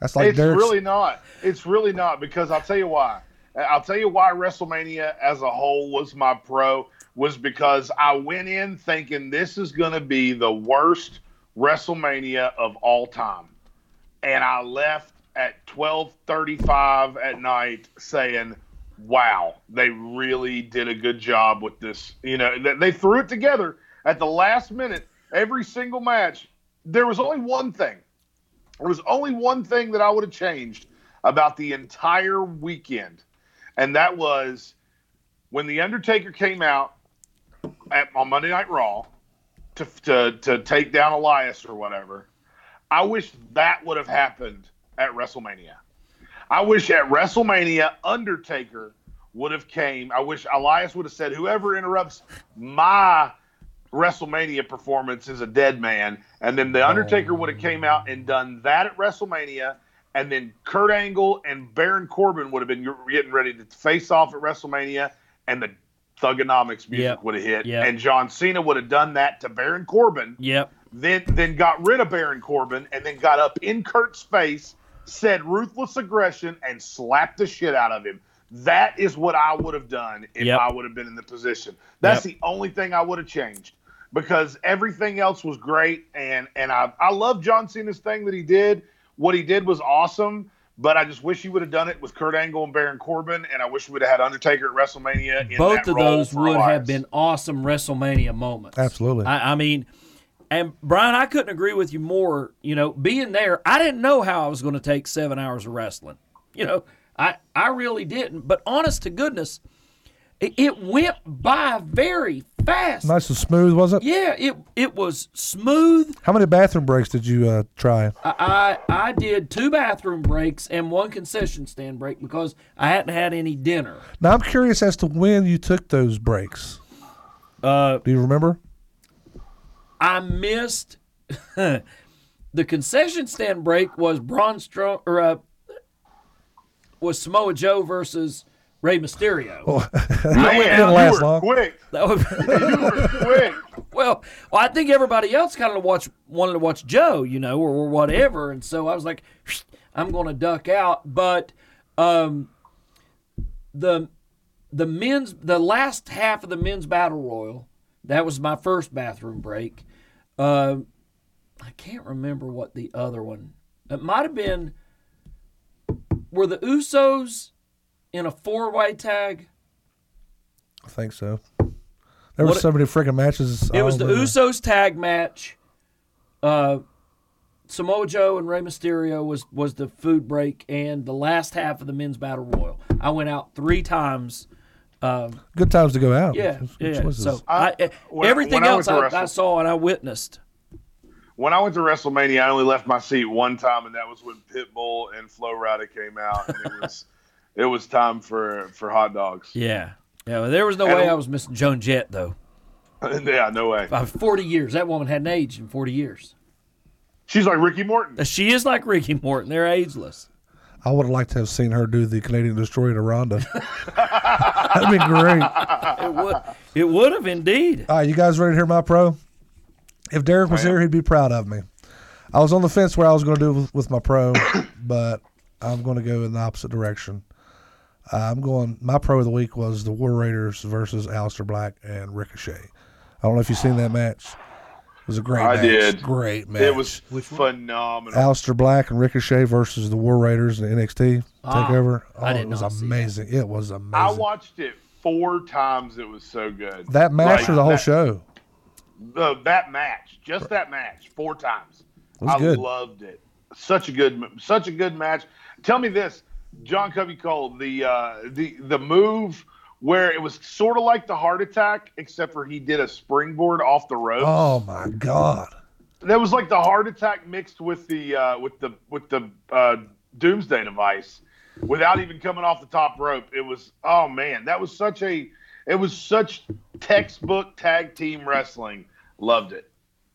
That's like it's Derek's. really not. It's really not because I'll tell you why. I'll tell you why WrestleMania as a whole was my pro was because I went in thinking this is going to be the worst WrestleMania of all time, and I left at 12:35 at night saying, "Wow, they really did a good job with this." You know, they- threw it together at the last minute. Every single match. There was only one thing. There was only one thing that I would have changed about the entire weekend, and that was when the Undertaker came out at, on Monday Night Raw to, to to take down Elias or whatever. I wish that would have happened at WrestleMania. I wish at WrestleMania Undertaker would have came. I wish Elias would have said, "Whoever interrupts my WrestleMania performance is a dead man," and then the oh. Undertaker would have came out and done that at WrestleMania, and then Kurt Angle and Baron Corbin would have been getting ready to face off at WrestleMania, and the Thuganomics music Yep. would have hit, Yep. and John Cena would have done that to Baron Corbin Yep. Then then got rid of Baron Corbin and then got up in Kurt's face, said ruthless aggression, and slapped the shit out of him. That is what I would have done if Yep. I would have been in the position. That's Yep. the only thing I would have changed because everything else was great and and I I love John Cena's thing that he did. What he did was awesome. But I just wish he would have done it with Kurt Angle and Baron Corbin, and I wish we would have had Undertaker at WrestleMania. In Both that of role those for would have been awesome WrestleMania moments. Absolutely. I, I mean, and Brian, I couldn't agree with you more. You know, being there, I didn't know how I was going to take seven hours of wrestling. You know, I I really didn't. But honest to goodness, it, it went by very fast. nice and smooth, was it? Yeah, it it was smooth. How many bathroom breaks did you uh, try? I, I I did two bathroom breaks and one concession stand break because I hadn't had any dinner. Now I'm curious as to when you took those breaks. Uh, Do you remember? I missed the concession stand break was Braun Strowman or uh, was Samoa Joe versus Rey Mysterio. Man, didn't last long. quick. That was- quick. well, well, I think everybody else kind of watch wanted to watch Joe, you know, or, or whatever, and so I was like, I'm going to duck out. But um, the the men's the last half of the men's battle royal, that was my first bathroom break. Uh, I can't remember what the other one. It might have been. Were the Usos in a four way tag? I think so. There were so many freaking matches. It was the remember. Usos tag match. Uh, Samoa Joe and Rey Mysterio was was the food break, and the last half of the men's battle royal. I went out three times. Um, Good times to go out. yeah, yeah. So I- I, when- everything when else went to I, I saw and I witnessed. When I went to WrestleMania, I only left my seat one time, and that was when Pitbull and Flo Rida came out, and it was it was time for for hot dogs. Yeah, yeah. well, there was no And- way I was missing Joan Jett though. yeah, no way. By forty years, that woman hadn't aged in forty years. She's like Ricky Morton. She is like Ricky Morton. They're ageless. I would have liked to have seen her do the Canadian Destroyer to Ronda. That'd be great. It would. It would have indeed. All right, you guys ready to hear my pro? If Derek was here, he'd be proud of me. I was on the fence where I was going to do with, with my pro, but I'm going to go in the opposite direction. Uh, I'm going. My pro of the week was the War Raiders versus Aleister Black and Ricochet. I don't know if you've seen that match. It was a great I match. did. Great match. It was phenomenal. Aleister Black and Ricochet versus the War Raiders and NXT Ah, Takeover. Oh, I did it was not see that. amazing. It was amazing. I watched it four times. It was so good. that match Like, or the whole that- show? the, that match, just that match, four times. It was I good. loved it. Such a good, such a good match. Tell me this, John Covey Cole, the uh, the the move where it was sort of like the heart attack, except for he did a springboard off the ropes. Oh my god! That was like the heart attack mixed with the uh, with the with the uh, doomsday device, without even coming off the top rope. It was oh man, that was such a it was such textbook tag team wrestling. Loved it.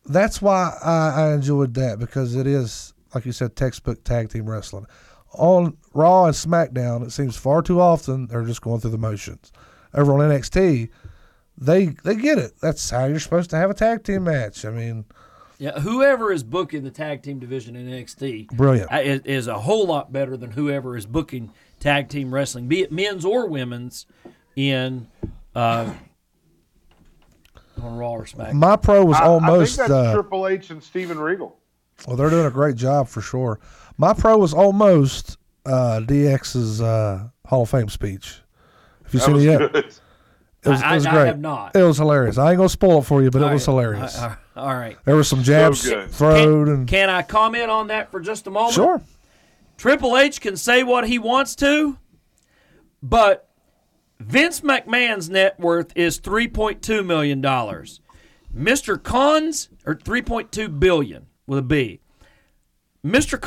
That's why I, I enjoyed that because it is like you said, textbook tag team wrestling. On Raw and SmackDown, it seems far too often they're just going through the motions. Over on NXT, they they get it. That's how you're supposed to have a tag team match. I mean, Yeah, whoever is booking the tag team division in NXT Brilliant. uh, is, is a whole lot better than whoever is booking tag team wrestling, be it men's or women's, in uh, on Raw or SmackDown. my pro was I- almost. I think that's uh, Triple H and Steven Regal. Well, they're doing a great job for sure. My pro was almost uh, DX's uh, Hall of Fame speech. Have you That seen it yet? good. It was, I- it was I great. have not. It was hilarious. I ain't gonna spoil it for you, but it was All right. hilarious. All right. there were some jabs good. thrown Can, and can I comment on that for just a moment? sure. Triple H can say what he wants to, but Vince McMahon's net worth is three point two million dollars. Mr. Khan's or three point two billion with a B. Mr.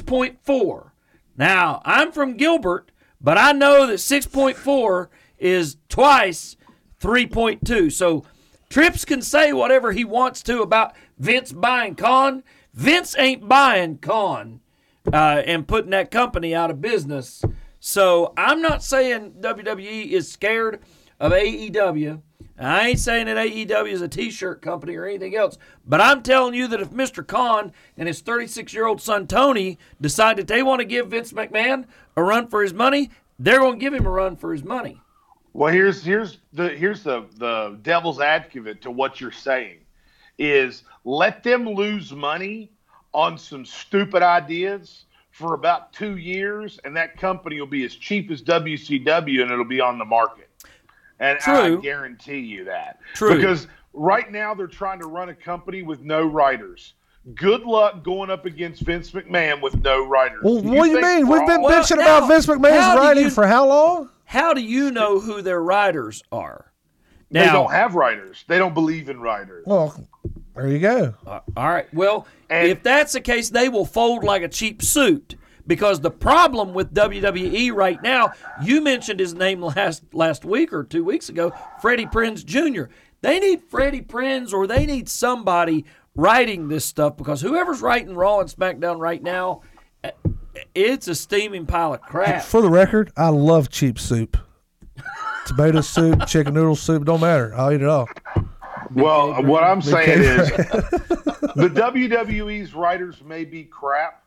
Point four. Now I'm from Gilbert, but I know that six point four is twice three point two. So Trips can say whatever he wants to about Vince buying Khan. Vince ain't buying Khan uh, and putting that company out of business. So I'm not saying WWE is scared of AEW. I ain't saying that AEW is a T-shirt company or anything else, but I'm telling you that if Mr. Khan and his 36-year-old son Tony decide that they want to give Vince McMahon a run for his money, they're going to give him a run for his money. Well, here's here's the here's the the devil's advocate to what you're saying is let them lose money on some stupid ideas for about two years, and that company will be as cheap as WCW, and it'll be on the market. And True. I guarantee you that. True. Because right now they're trying to run a company with no writers. Good luck going up against Vince McMahon with no writers. Well, what do you think mean? We've been Well, bitching now, about Vince McMahon's how writing you- for how long? How do you know who their riders are? They don't have writers. They don't believe in writers. Well, there you go. Uh, all right. Well, And- if that's the case, they will fold like a cheap suit. Because the problem with WWE right now, you mentioned his name last last week or two weeks ago, Freddie Prinz Jr. They need Freddie Prinz or they need somebody writing this stuff because whoever's writing Raw and SmackDown right now, it's a steaming pile of crap. For the record, I love cheap soup. Tomato soup, chicken noodle soup, don't matter. I'll eat it all. Well, what I'm saying is the WWE's writers may be crap,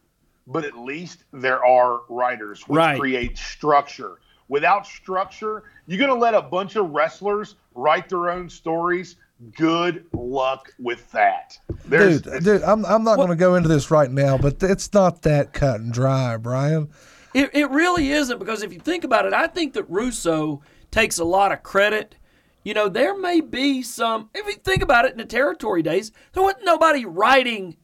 but at least there are writers which Right. create structure. Without structure, you're going to let a bunch of wrestlers write their own stories. Good luck with that. There's, Dude, dude, I'm, I'm not going to go into this right now, but it's not that cut and dry, Brian. It, it really isn't because if you think about it, I think that Russo takes a lot of credit. You know, there may be some, if you think about it in the territory days, there wasn't nobody writing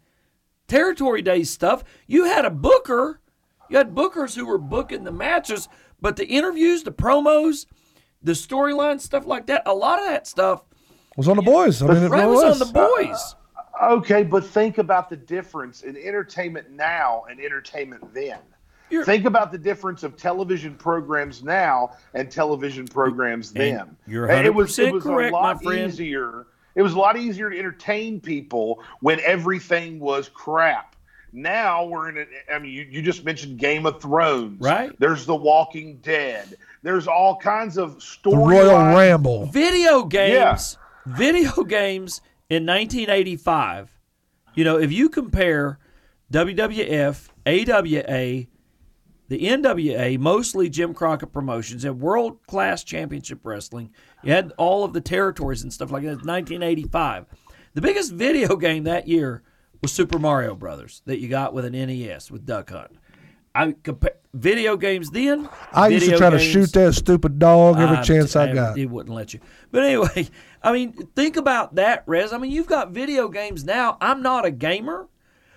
territory days stuff. You had a booker, you had bookers who were booking the matches, but the interviews, the promos, the storyline, stuff like that, a lot of that stuff was on the boys. I mean, it right, was was. on the boys. Uh, uh, okay, but think about the difference in entertainment now and entertainment then. You're- think about the difference of television programs now and television programs then. you're And it was, 100% it was correct, a lot my friend. easier. It was a lot easier to entertain people when everything was crap. Now we're in. A, I mean, you, you just mentioned Game of Thrones, Right. There's The Walking Dead. There's all kinds of the story. Royal Ramble. video games Yeah. video games in 1985 you know if you compare wwf awa the nwa mostly jim crockett promotions and world class championship wrestling you had all of the territories and stuff like that 1985 the biggest video game that year was super mario brothers that you got with an nes with duck hunt i compare video games then I used to try to shoot that stupid dog every uh, chance I uh, got. He wouldn't let you. But anyway, I mean, think about that, Rez. I mean, you've got video games now. I'm not a gamer,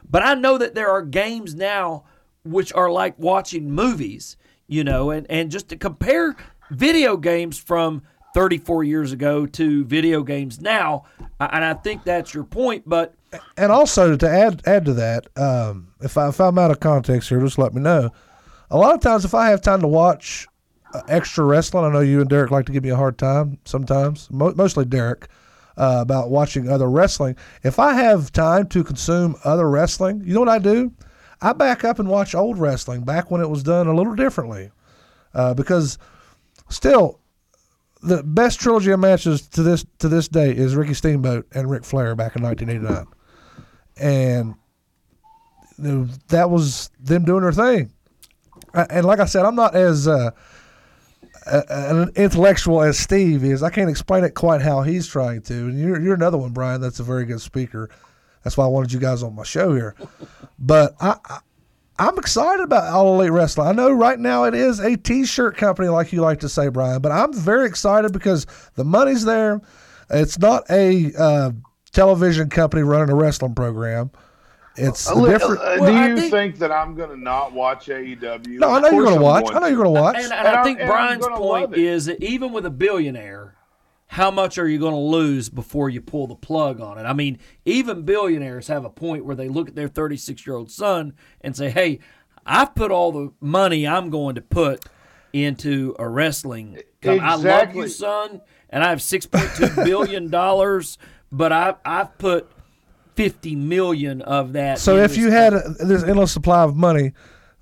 but I know that there are games now which are like watching movies, you know, and, and just to compare video games from 34 years ago to video games now, and I think that's your point, but and also to add add to that, um, if I if I'm out of context here, just let me know. A lot of times, if I have time to watch uh, extra wrestling, I know you and Derek like to give me a hard time sometimes. Mo- mostly Derek. uh, about watching other wrestling. If I have time to consume other wrestling, you know what I do? I back up and watch old wrestling back when it was done a little differently, uh, because still the best trilogy of matches to this to this day is Ricky Steamboat and Ric Flair back in 1989, and that was them doing their thing. And like I said, I'm not as uh, an intellectual as Steve is. I can't explain it quite how he's trying to. And you're you're another one, Brian. That's a very good speaker. That's why I wanted you guys on my show here. But I I'm excited about All Elite Wrestling. I know right now it is a T-shirt company, like you like to say, Brian. But I'm very excited because the money's there. It's not a uh, television company running a wrestling program. It's a Uh, different. uh, do I you think- think, that I'm going to not watch AEW? no, I know you're going to I'm watch. I know you're going to watch. And, and And I I'm- think I'm Brian's point is that even with a billionaire, how much are you going to lose before you pull the plug on it? I mean, even billionaires have a point where they look at their 36 year old son and say, hey, I've put all the money I'm going to put into a wrestling. company. I love you, son, and I have $6.2 billion, but I, I've put 50 million of that. So if you had a, this endless supply of money,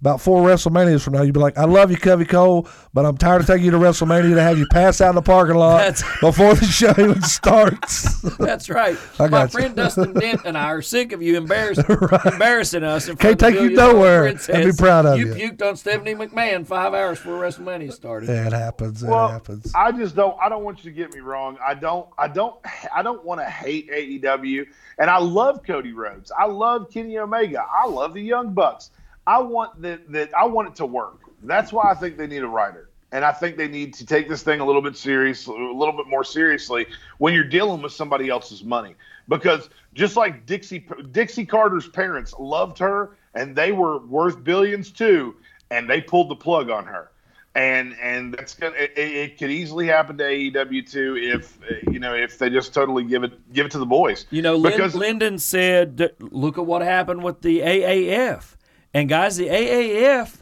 about four WrestleManias from now, you'd be like, "I love you, Covey Cole, but I'm tired of taking you to WrestleMania to have you pass out in the parking lot That's- before the show even starts." That's right. I My got you. friend Dustin Dent and I are sick of you embarrass, embarrassing us. In Can't front of the take you Million Dollar nowhere and be proud of you. you. puked on Stephanie McMahon five hours before WrestleMania started. yeah, it happens. It well, happens. I just don't. I don't want you to get me wrong. I don't. I don't. I don't want to hate AEW, and I love Cody Rhodes. I love Kenny Omega. I love the Young Bucks. I want that. That I want it to work. That's why I think they need a writer, and I think they need to take this thing a little bit serious, a little bit more seriously when you're dealing with somebody else's money. Because just like Dixie Dixie Carter's parents loved her, and they were worth billions too, and they pulled the plug on her and and that's gonna it, it could easily happen to AEW too if you know if they just totally give it give it to the boys. You know, because Lyndon said, "Look at what happened with the AAF." And guys, the AAF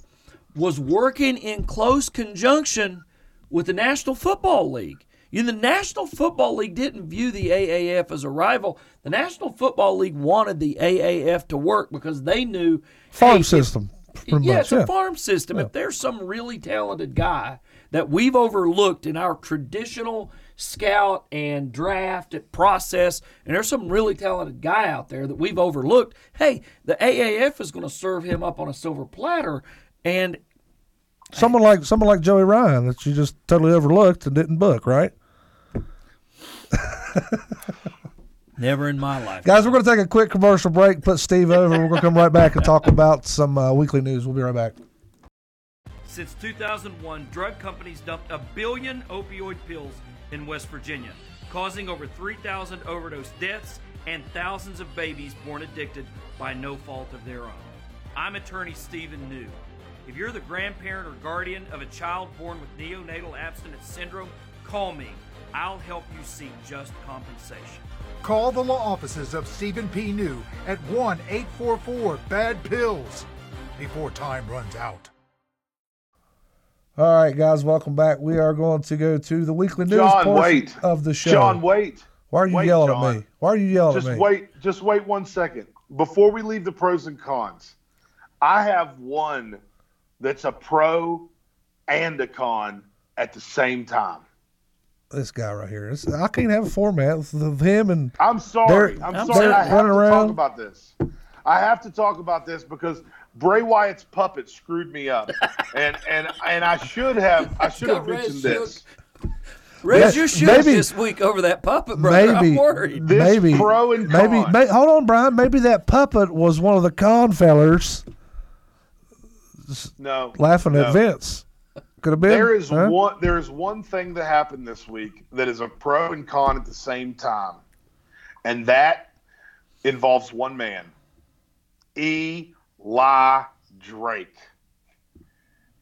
was working in close conjunction with the National Football League. You know, the National Football League didn't view the AAF as a rival. The National Football League wanted the AAF to work because they knew Farm hey, if- system, yeah, much. it's a farm system. If there's some really talented guy that we've overlooked in our traditional scout and draft process, and there's some really talented guy out there that we've overlooked, hey, the AAF is going to serve him up on a silver platter. And Someone like someone like Joey Ryan that you just totally overlooked and didn't book, right? never in my life. Guys, we're going to take a quick commercial break. Put Steve over. We're going to come right back and talk about some uh, weekly news. We'll be right back. Since 2001, drug companies dumped a billion opioid pills in West Virginia, causing over 3,000 overdose deaths and thousands of babies born addicted by no fault of their own. I'm attorney Stephen New. If you're the grandparent or guardian of a child born with neonatal abstinence syndrome, call me. I'll help you seek just compensation. Call the law offices of Stephen P. New at 1 844 Bad Pills before time runs out. All right, guys, welcome back. We are going to go to the weekly news John, portion wait. of the show. John, wait. Why are you Wait, yelling John. at me? Why are you yelling Just at me? Just wait. Just wait one second before we leave the pros and cons. I have one that's a pro and a con at the same time. This guy right here. This- I can't have a format with him and I'm sorry. They're- I'm, I'm sorry. sorry. I have Running to around. talk about this. I have to talk about this because Bray Wyatt's puppet screwed me up, and and and I should have I should have got Rez mentioned this. Raise Yes, you should maybe- this week over that puppet, brother. maybe I'm worried. This maybe pro and maybe may, hold on, Brian. Maybe that puppet was one of the con fellers No, laughing no. at Vince. Could have been. There is huh? one. There is one thing that happened this week that is a pro and con at the same time, and that involves one man, Eli Drake.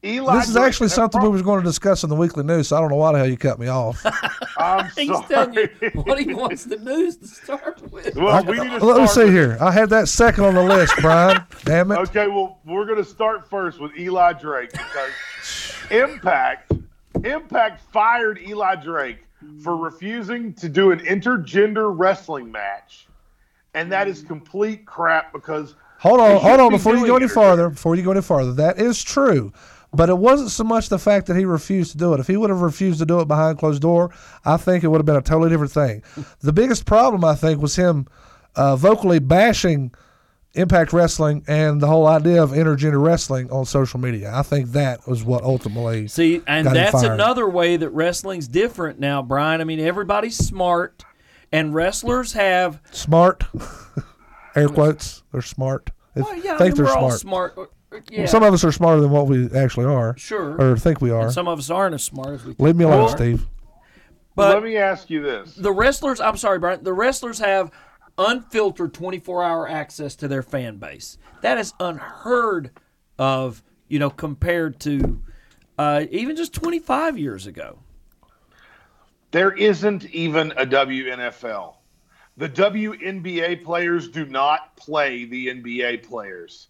Eli. This is Drake, actually that something pro- we was going to discuss in the weekly news. So I don't know why the hell you cut me off. I'm He's sorry. telling you what he wants the news to start with. well, we need to Let me see with- here. I had that second on the list, Brian. Damn it. Okay, well, we're going to start first with Eli Drake because Impact Impact fired Eli Drake for refusing to do an intergender wrestling match, and that is complete crap because. Hold on, hold on. be Before you go any farther, before you go any farther, that is true. But it wasn't so much the fact that he refused to do it. If he would have refused to do it behind closed door, I think it would have been a totally different thing. The biggest problem, I think, was him uh, vocally bashing Impact Wrestling and the whole idea of intergender wrestling on social media. I think that was what ultimately See, and that's another way that wrestling's different now, Brian. I mean, everybody's smart, and wrestlers have. smart. Air quotes. They're smart. They Well, yeah, I think mean, they're we're all smart. smart. uh, Yeah, Some of us are smarter than what we actually are. Sure. Or think we are. and some of us aren't as smart as we. Leave me alone, are. Steve. But Let me ask you this: the wrestlers, I'm sorry, Brian. The wrestlers have unfiltered 24 hour access to their fan base. That is unheard of, you know, compared to uh, even just 25 years ago. there isn't even a WNFL. The WNBA players do not play the NBA players.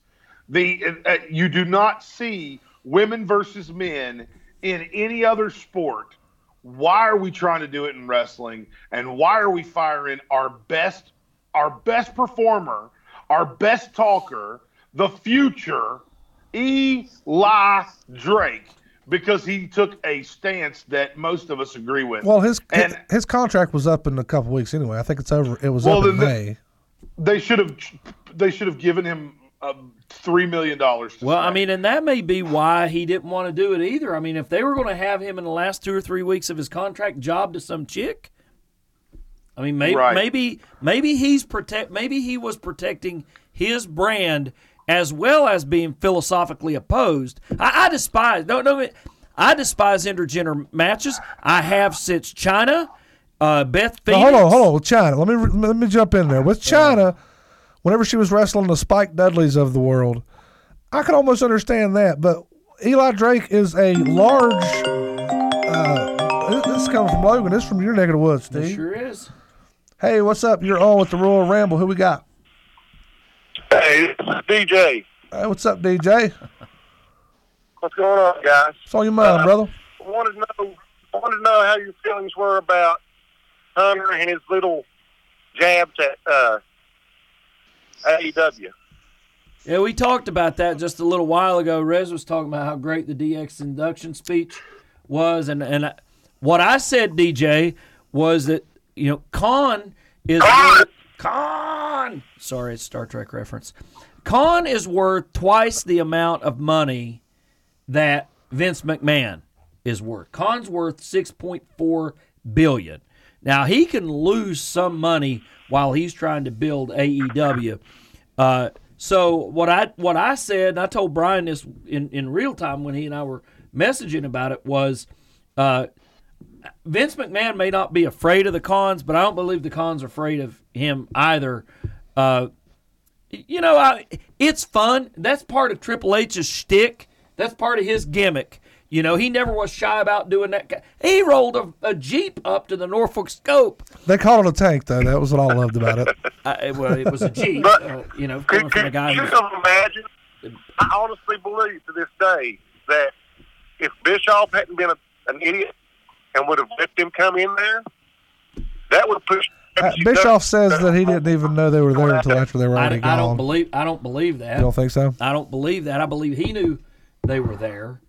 The uh, you do not see women versus men in any other sport. Why are we trying to do it in wrestling? And why are we firing our best our best performer, our best talker, the future Eli Drake because he took a stance that most of us agree with. Well, his and his contract was up in a couple weeks anyway. I think it's over. It was Well, up in then the- May. they should have they should have given him uh, three million dollars. Well, I mean, and that may be why he didn't want to do it either. I mean, if they were going to have him in the last two or three weeks of his contract job to some chick, I mean, maybe Right. maybe maybe he's protect maybe he was protecting his brand as well as being philosophically opposed. I, I despise no no I despise intergender matches. I have since Chyna, uh, Beth Now, Phoenix. hold on, hold on. Chyna, let me let me jump in there. With Chyna, whenever she was wrestling the Spike Dudleys of the world, I could almost understand that. But Eli Drake is a large. Uh, this, is coming from Logan. This is from your neck of the woods, It sure is. Hey, what's up? You're on with the Royal Ramble. Who we got? Hey, DJ. Hey, what's up, DJ? What's going on, guys? What's on your mind, brother? I wanted to know. I wanted to know how your feelings were about Hunter and his little jabs at uh, AEW. Yeah, we talked about that just a little while ago. Rez was talking about how great the DX induction speech was, and and I- what I said, DJ, was that you know Khan is Khan. Sorry, it's Star Trek reference. Khan is worth twice the amount of money that Vince McMahon is worth. Khan's worth six point four billion. Now he can lose some money while he's trying to build AEW. Uh, so what I what I said, and I told Brian this in, in real time when he and I were messaging about it was, uh, Vince McMahon may not be afraid of the cons, but I don't believe the cons are afraid of him either. Uh, you know, I, it's fun. That's part of Triple H's shtick. That's part of his gimmick. You know, he never was shy about doing that. He rolled a, a jeep up to the Norfolk Scope. They called it a tank, though. That was what I loved about it. Uh, well, it was a jeep. But- uh, you know, coming Could, from a could guy you who's imagine? I honestly believe to this day that if Bischoff hadn't been a, an idiot and would have let them come in there, that would push. Uh, Bischoff says that he didn't even know they were there until after they were I, already I don't believe. I don't believe that. You don't think so? I don't believe that. I believe he knew they were there.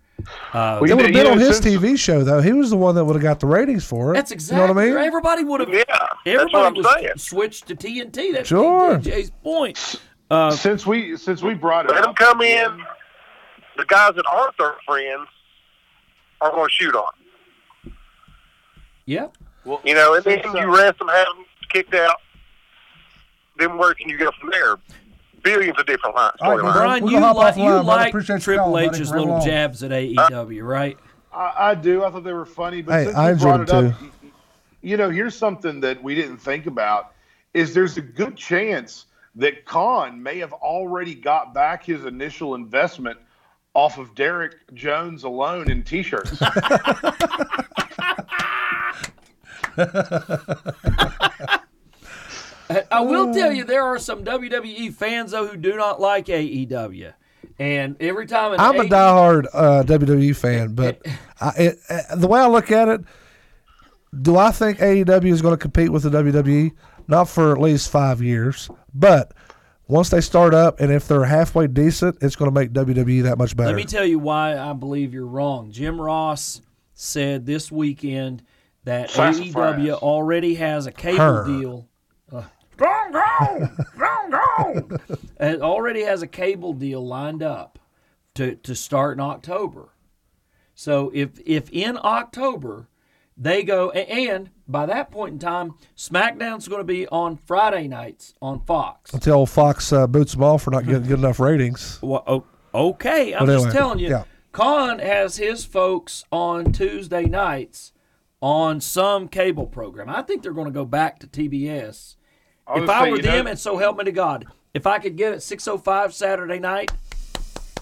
Uh, Well, It would have been on his TV show, though. He was the one that would have got the ratings for it. that's exactly. You know what I mean? Everybody would have. Yeah, that's everybody what I'm was saying. switched to TNT. That's Sure. DJ's point. since we since we brought it Let them come in. The guys that aren't their friends are going to shoot on. 'Em. Yeah. You know, and then Since, uh, you ransom have them kicked out. Then where can you go from there? Billions of different lines. All right, storylines. Brian, We're you gonna like off the you like Triple call. H's little along. jabs at AEW, right? I, I do. I thought they were funny, but Hey, since I we enjoyed brought it them up, you know, here's something that we didn't think about: is there's a good chance that Khan may have already got back his initial investment off of Derek Jones alone in T-shirts. I- will tell you, there are some WWE fans though who do not like AEW, and every time I'm a AEW diehard uh, WWE fan, but I, it, uh, the way I look at it, do I think AEW is going to compete with the WWE? Not for at least five years, but once they start up, and if they're halfway decent, it's going to make WWE that much better. Let me tell you why I believe you're wrong. Jim Ross said this weekend that Sassafras. AEW already has a cable Her. deal. Uh, Strong go, strong go. It already has a cable deal lined up to to start in October. So if if in October they go and by that point in time, SmackDown's going to be on Friday nights on Fox. Until Fox uh, boots them off for not getting good enough ratings. Well, okay, I'm But just telling you. yeah. Khan has his folks on Tuesday nights on some cable program. I think they're going to go back to TBS. I if I were you know- them, and so help me to God, if I could get it 6:05 Saturday night,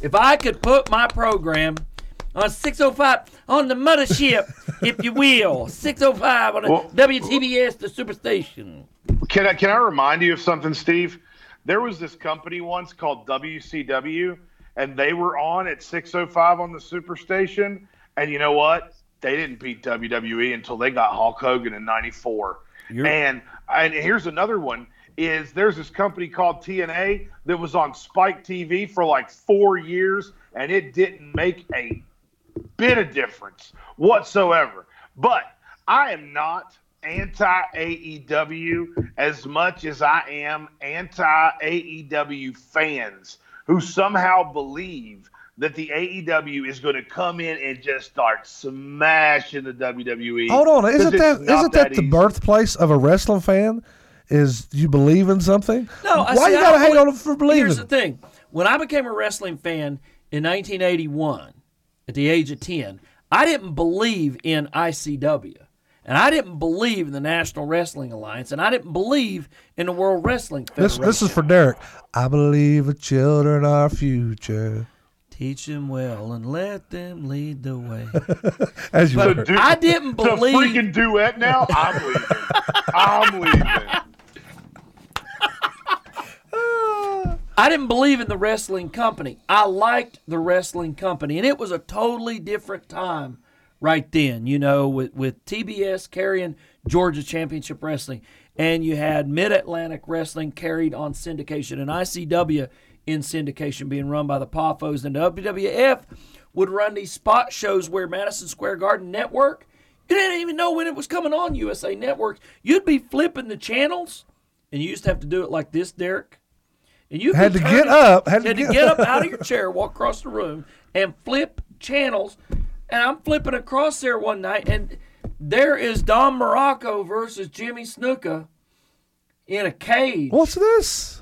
if I could put my program on 6:05 on the mothership, if you will, 6:05 on the Well- WTBS, the superstation. Can I can I remind you of something, Steve? There was this company once called WCW, and they were on at 6:05 on the Superstation. And you know what? They didn't beat WWE until they got Hulk Hogan in '94. And and here's another one: is there's this company called TNA that was on Spike TV for like four years, and it didn't make a bit of difference whatsoever. But I am not anti AEW as much as I am anti AEW fans who somehow believe that the AEW is going to come in and just start smashing the WWE. Hold on, isn't it's that not isn't that the birthplace of a wrestling fan? Is you believe in something? No, I why see, you gotta don't hate on them for believing? Here's the thing: when I became a wrestling fan in 1981, at the age of 10, I didn't believe in ICW, and I didn't believe in the National Wrestling Alliance, and I didn't believe in the World Wrestling This Federation. this is for Derek. I believe the children are future. Teach them well and let them lead the way. As you But were. I didn't believe. the believe. freaking duet now. I'm leaving. I'm leaving. I didn't believe in the wrestling company. I liked the wrestling company, and it was a totally different time right then. You know, with with TBS carrying Georgia Championship Wrestling, and you had Mid Atlantic Wrestling carried on syndication, and ICW in syndication being run by the Poffos, and WWF would run these spot shows where Madison Square Garden Network. You didn't even know when it was coming on USA Network. You'd be flipping the channels, and you used to have to do it like this, Derek. And you Had to get up, had to had to get- get up out of your chair, walk across the room, and flip channels. And I'm flipping across there one night, and there is Don Muraco versus Jimmy Snuka in a cage. What's this?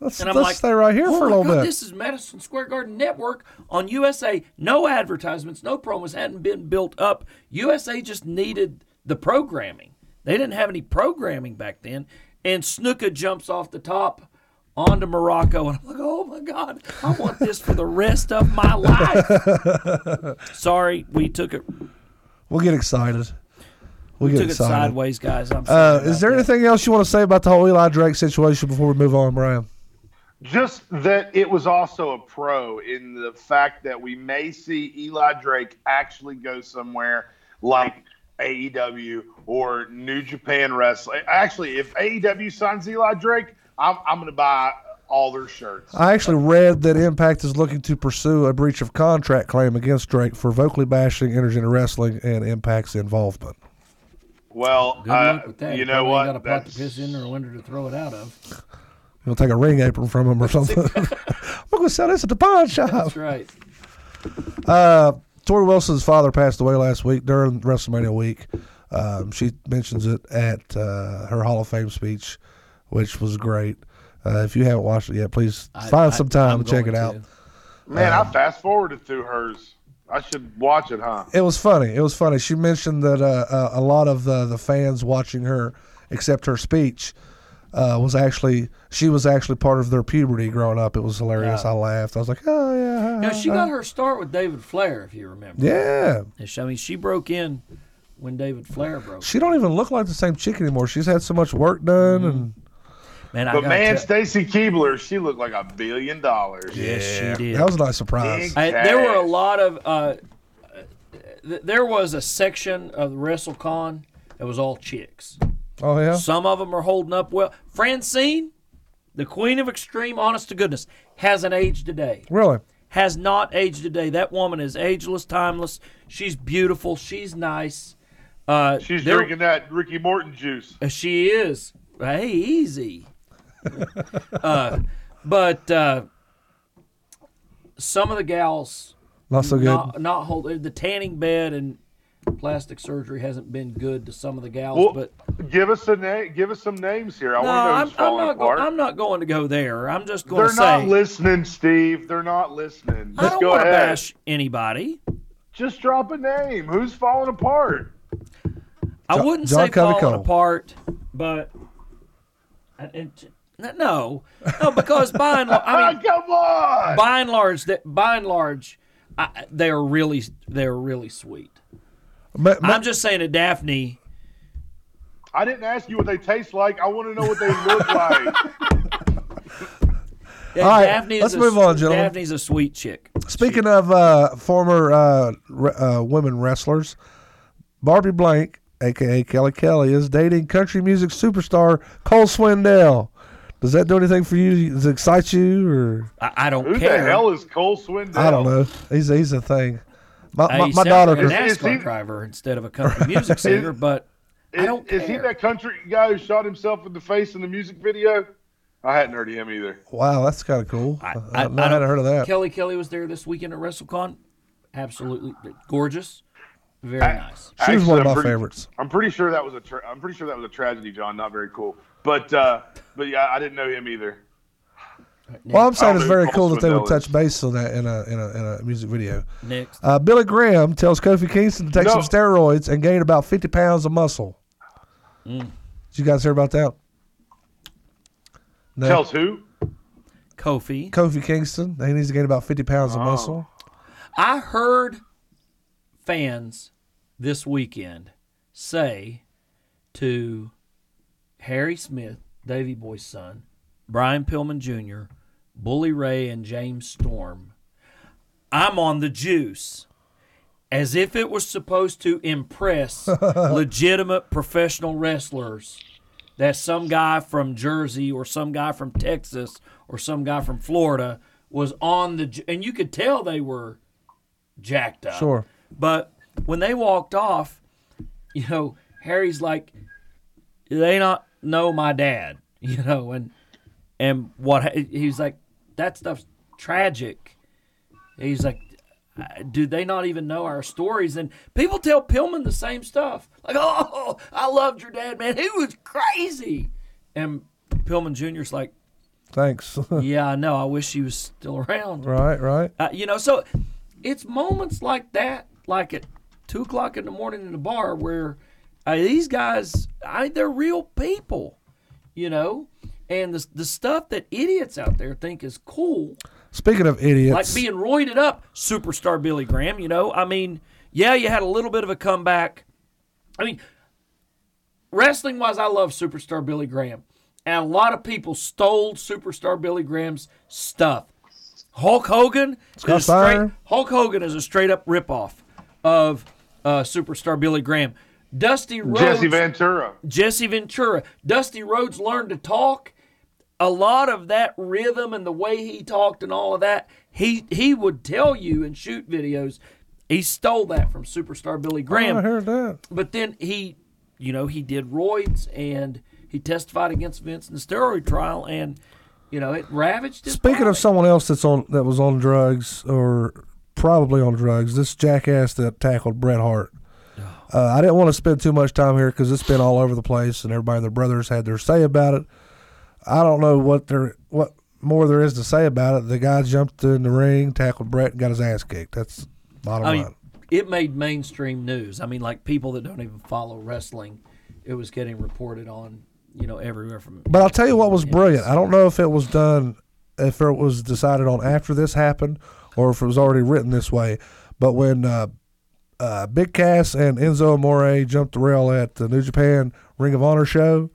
Let's, And I'm let's like, stay right here oh for a little God, bit. This is Madison Square Garden Network on USA. No advertisements, no promos hadn't been built up. USA just needed the programming. They didn't have any programming back then. And Snuka jumps off the top onto Muraco, and I'm like, oh my God, I want this for the rest of my life. Sorry, we took it We'll get excited. We'll get took it sideways, guys. I'm Uh, is there that. anything else you want to say about the whole Eli Drake situation before we move on, Brian? Just that it was also a pro in the fact that we may see Eli Drake actually go somewhere like AEW or New Japan Wrestling. Actually, if AEW signs Eli Drake, I'm, I'm going to buy all their shirts. I actually read that Impact is looking to pursue a breach of contract claim against Drake for vocally bashing Intergender Wrestling and Impact's involvement. Well, Good uh, luck with that. you know probably what? ain't got a pot to piss in or a window to throw it out of. You'll take a ring apron from him or something. I'm going to sell this at the pawn shop. That's right. Uh, Torrie Wilson's father passed away last week during WrestleMania week. Um, she mentions it at uh, her Hall of Fame speech, which was great. Uh, if you haven't watched it yet, please I- find I- some time I'm to check it going out. to. Man, Um, I fast forwarded through hers. I should watch it, huh? It was funny. It was funny. She mentioned that uh, uh, a lot of the, the fans watching her, accept her speech, uh, was actually she was actually part of their puberty growing up. It was hilarious. I laughed. I was like, oh yeah. You know, she got her start with David Flair, if you remember. Yeah. She- I mean, she broke in when David Flair broke. She don't even look like the same chick anymore. She's had so much work done, and Man, But gotta man, tell- Stacy Keibler, she looked like a billion dollars. yes, she did. that was a nice surprise. I, there were a lot of. Uh, th- there was a section of WrestleCon that was all chicks. Oh yeah. Some of them are holding up well. Francine, the queen of extreme, honest to goodness, hasn't aged a day. Really? Has not aged a day. That woman is ageless, timeless. She's beautiful. She's nice. Uh, She's drinking that Ricky Morton juice. Uh, She is. Hey, easy. uh, but uh, some of the gals Not so good. not not hold the tanning bed and plastic surgery hasn't been good to some of the gals. Well, but give us a name. Give us some names here. I no, want to know I'm, who's I'm falling not. Go. I'm not going to go there. I'm just going They're to say not listening, Steve. They're not listening. I Just don't go want to ahead. bash anybody. Just drop a name. Who's falling apart? I wouldn't John say falling Cole. apart, but and- and- no, no, because by and large, I mean, come on. by and large, by and large, I, they are really they are really sweet. Ma- ma- I'm just saying to Daphne. I didn't ask you what they taste like. I want to know what they look like. Yeah, All right, Daphne is let's a, move on, gentlemen. Daphne's a sweet chick. Speaking of uh, former uh, re- uh, women wrestlers, Barbie Blank, aka Kelly Kelly, is dating country music superstar Cole Swindell. Does that do anything for you? Does it excite you, or I, I don't Who care. the hell is Cole Swindell? I don't know? He's he's a thing. My, Uh, my, my daughter. like a Is- is NASCAR driver instead of a country music singer, but I Is, don't is he that country guy who shot himself in the face in the music video? I hadn't heard of him either. Wow, that's kind of cool. I, I, I, I hadn't heard of that. Kelly Kelly was there this weekend at WrestleCon. Absolutely gorgeous, very I- nice. She was one of my I'm pretty- favorites. I'm pretty sure that was a. Tra- I'm pretty sure that was a tragedy, John. Not very cool. But uh, but yeah, I didn't know him either. Well, I'm saying it's very cool that they would touch base on that in a in a in a music video. Next, Uh, Billy Graham tells Kofi Kingston to take No. some steroids and gain about 50 pounds of muscle. Mm. Did you guys hear about that? No. Tells who? Kofi. Kofi Kingston. He needs to gain about 50 pounds Oh. of muscle. I heard fans this weekend say to Harry Smith, Davy Boy's son, Brian Pillman Jr., Bully Ray, and James Storm, I'm on the juice. As if it was supposed to impress legitimate professional wrestlers that some guy from Jersey or some guy from Texas or some guy from Florida was on the ju- and you could tell they were jacked up. Sure. But when they walked off, you know, Harry's like, they not know my dad, you know, and and what he's like, that stuff's tragic. He's like, "Uh, do they not even know our stories? And people tell Pillman the same stuff, like, oh, I loved your dad, man. He was crazy. And Pillman Jr.'s like, Thanks. yeah, I know. I wish he was still around. right, right. Uh, you know, so it's moments like that, like at two o'clock in the morning in the bar, where uh, these guys, I, they're real people, you know, and the the stuff that idiots out there think is cool, Speaking of idiots, like being roided up, superstar Billy Graham. You know, I mean, yeah, you had a little bit of a comeback. I mean, wrestling wise, I love superstar Billy Graham, and a lot of people stole superstar Billy Graham's stuff. Hulk Hogan, is a straight, Steiner. Hulk Hogan is a straight up ripoff of uh, superstar Billy Graham. Dusty Rhodes, Jesse Ventura. Jesse Ventura. Dusty Rhodes learned to talk. A lot of that rhythm and the way he talked and all of that, he he would tell you and shoot videos. He stole that from superstar Billy Graham. Oh, I heard that. But then he, you know, he did roids and he testified against Vince in the steroid trial, and you know it ravaged his. Speaking body. of someone else that's on that was on drugs or probably on drugs, this jackass that tackled Bret Hart. Uh, I didn't want to spend too much time here because it's been all over the place, and everybody and their brothers had their say about it. I don't know what there what more there is to say about it. The guy jumped in the ring, tackled Bret, and got his ass kicked. That's bottom I line. mean, it made mainstream news. I mean, like people that don't even follow wrestling, it was getting reported on, you know, everywhere from. But I'll tell you what was brilliant. I don't know if it was done, if it was decided on after this happened, or if it was already written this way. But when uh, uh, Big Cass and Enzo Amore jumped the rail at the New Japan Ring of Honor show,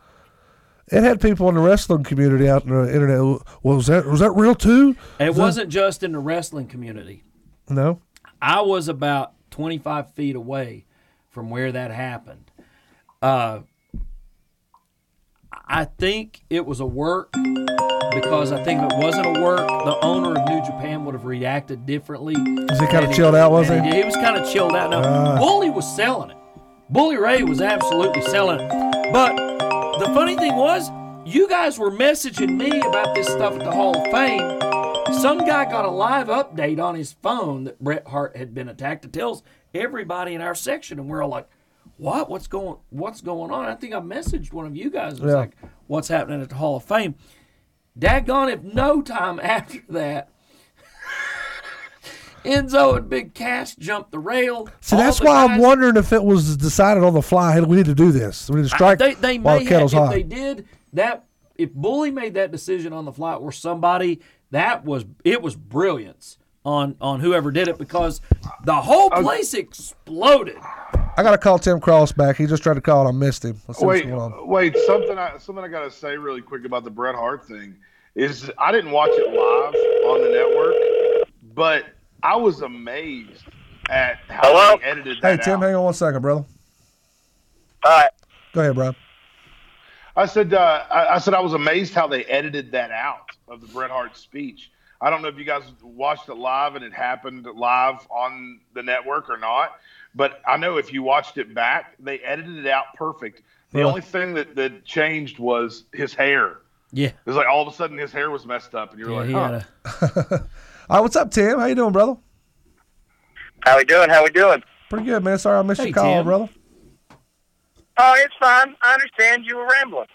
it had people in the wrestling community out in the internet. "Well, Was that was that real too? It wasn't just in the wrestling community. No. I was about 25 feet away from where that happened. Uh, I think it was a work because I think if it wasn't a work, the owner of New Japan would have reacted differently. Was he kinda And chilled out, was he? He was kind of chilled out. Now, Ah. Bully was selling it. Bully Ray was absolutely selling it. But the funny thing was, you guys were messaging me about this stuff at the Hall of Fame. Some guy got a live update on his phone that Bret Hart had been attacked. It tells everybody in our section, and we're all like, "What? What's going? What's going on?" I think I messaged one of you guys. It was Yeah. like, "What's happening at the Hall of Fame?" Daggone! If no time after that, Enzo and Big Cass jumped the rail. See, that's the why I'm wondering if it was decided on the fly. Hey, we need to do this. We need to strike they, they while may the kettle's have, hot. if they did that if bully made that decision on the fly or somebody that was it was brilliance on on whoever did it because the whole oh. place exploded I got to call Tim Cross back. He just tried to call and I missed him. Let's see Wait, what's going on. wait. Something I something I gotta say really quick about the Bret Hart thing is I didn't watch it live on the network, but I was amazed at how Hello? they edited that. Out. Hey, Tim, out. hang on one second, brother. All right. Go ahead, Brian. I said uh, I, I said I was amazed how they edited that out of the Bret Hart speech. I don't know if you guys watched it live and it happened live on the network or not, but I know if you watched it back, they edited it out perfect. The Really? only thing that, that changed was his hair. yeah It was like all of a sudden his hair was messed up, and you were yeah like, he huh. had a All right, what's up, Tim? How you doing, brother? How we doing? How we doing? Pretty good, man. Sorry I missed Hey, your call, Tim. brother. Oh, it's fine. I understand you were rambling.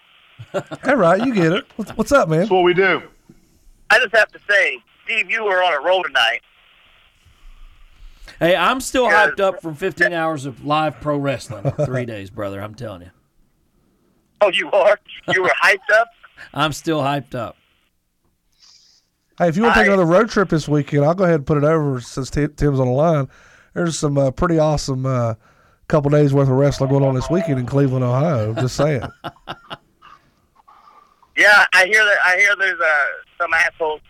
All right, you get it. What's, what's up, man? That's what we do. I just have to say, Steve, you were on a roll tonight. hey i'm still Yeah. hyped up from 15 hours of live pro wrestling in three days brother i'm telling you Oh, you are? You were hyped up? i'm still hyped up Hey, if you want to take I- another road trip this weekend, I'll go ahead and put it over since Tim, Tim's on the line. There's some uh, pretty awesome uh, couple days worth of wrestling going on this weekend in Cleveland, Ohio. Just saying. Yeah, I hear that. I hear there's uh, some asshole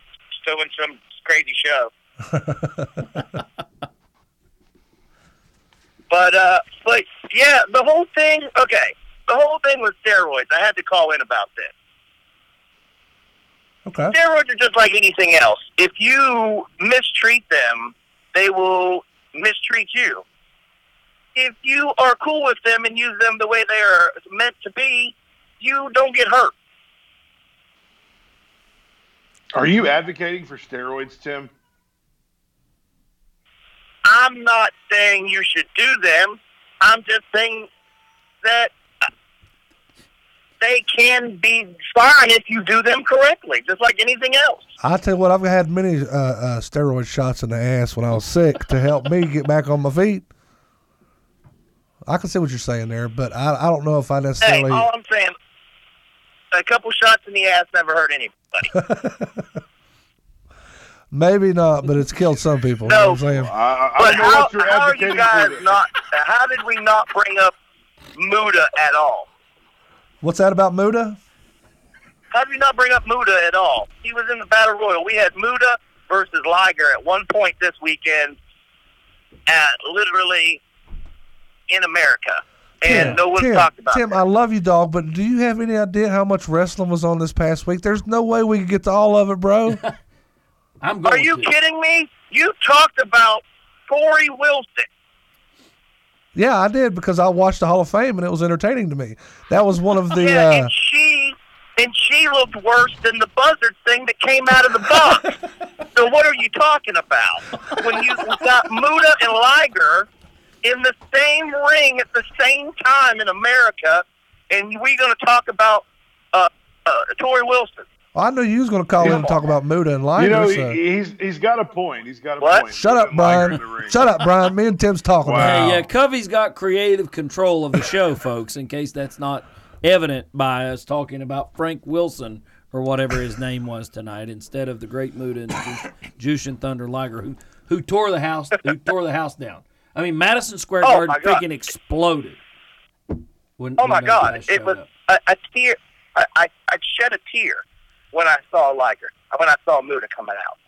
doing some crazy show. but uh, but yeah, the whole thing. Okay, the whole thing with steroids. I had to call in about this. Okay. Steroids are just like anything else. If you mistreat them, they will mistreat you. If you are cool with them and use them the way they are meant to be, you don't get hurt. Are you advocating for steroids, Tim? I'm not saying you should do them. I'm just saying that they can be fine if you do them correctly, just like anything else. I tell you what, I've had many uh, uh, steroid shots in the ass when I was sick to help me get back on my feet. I can see what you're saying there, but I, I don't know if I Hey, necessarily. all I'm saying, a couple shots in the ass never hurt anybody. Maybe not, but it's killed some people. You know what I'm saying? I, I But know how, what you're how are you guys not? How did we not bring up Muta at all? What's that about Muta? How do you not bring up Muta at all? He was in the battle royal. We had Muta versus Liger at one point this weekend, at literally in America, and no one Tim, talked about it. Tim, that. I love you, dog, but do you have any idea how much wrestling was on this past week? There's no way we could get to all of it, bro. i'm going Are you to. kidding me? You talked about Corey Wilson. Yeah, I did because I watched the Hall of Fame and it was entertaining to me. That was one of the. yeah, uh, and she and she looked worse than the buzzard thing that came out of the box. so what are you talking about? When you got Muta and Liger in the same ring at the same time in America, and we going to talk about uh, uh, Torrie Wilson? I knew you was going to call in and talk about Muta and Liger. You know, so- he, he's he's got a point. He's got a What? point. Shut up, Brian. in the ring. Shut up, Brian. Me and Tim's talking Wow. about Hey, yeah, Covey's got creative control of the show, folks. In case that's not evident by us talking about Frank Wilson or whatever his name was tonight, instead of the Great Muta and Ju- Jushin Thunder Liger, who who tore the house who tore the house down. I mean, Madison Square Oh, Garden my freaking exploded. When, Oh when my those God! It was up. a, a tear. I, I I shed a tear when I saw Liger. When I saw Muta coming out,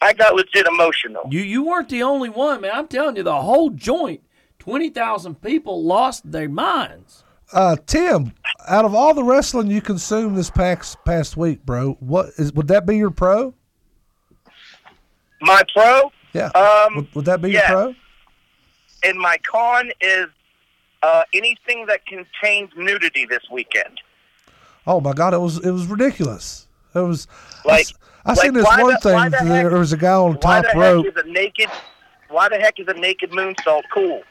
I got legit emotional. You you weren't the only one, man. I'm telling you, the whole joint twenty thousand people lost their minds. Uh, Tim, out of all the wrestling you consumed this past past week, bro, what is would that be your pro? My pro Yeah. Um, would, would that be yeah. your pro? and my con is uh, anything that contains nudity this weekend. Oh my God, it was it was ridiculous. It was I Like- s- I, like, seen this one the- thing. why the There was a guy on Why top the heck rope. is a naked? Why the heck is a naked moonsault cool?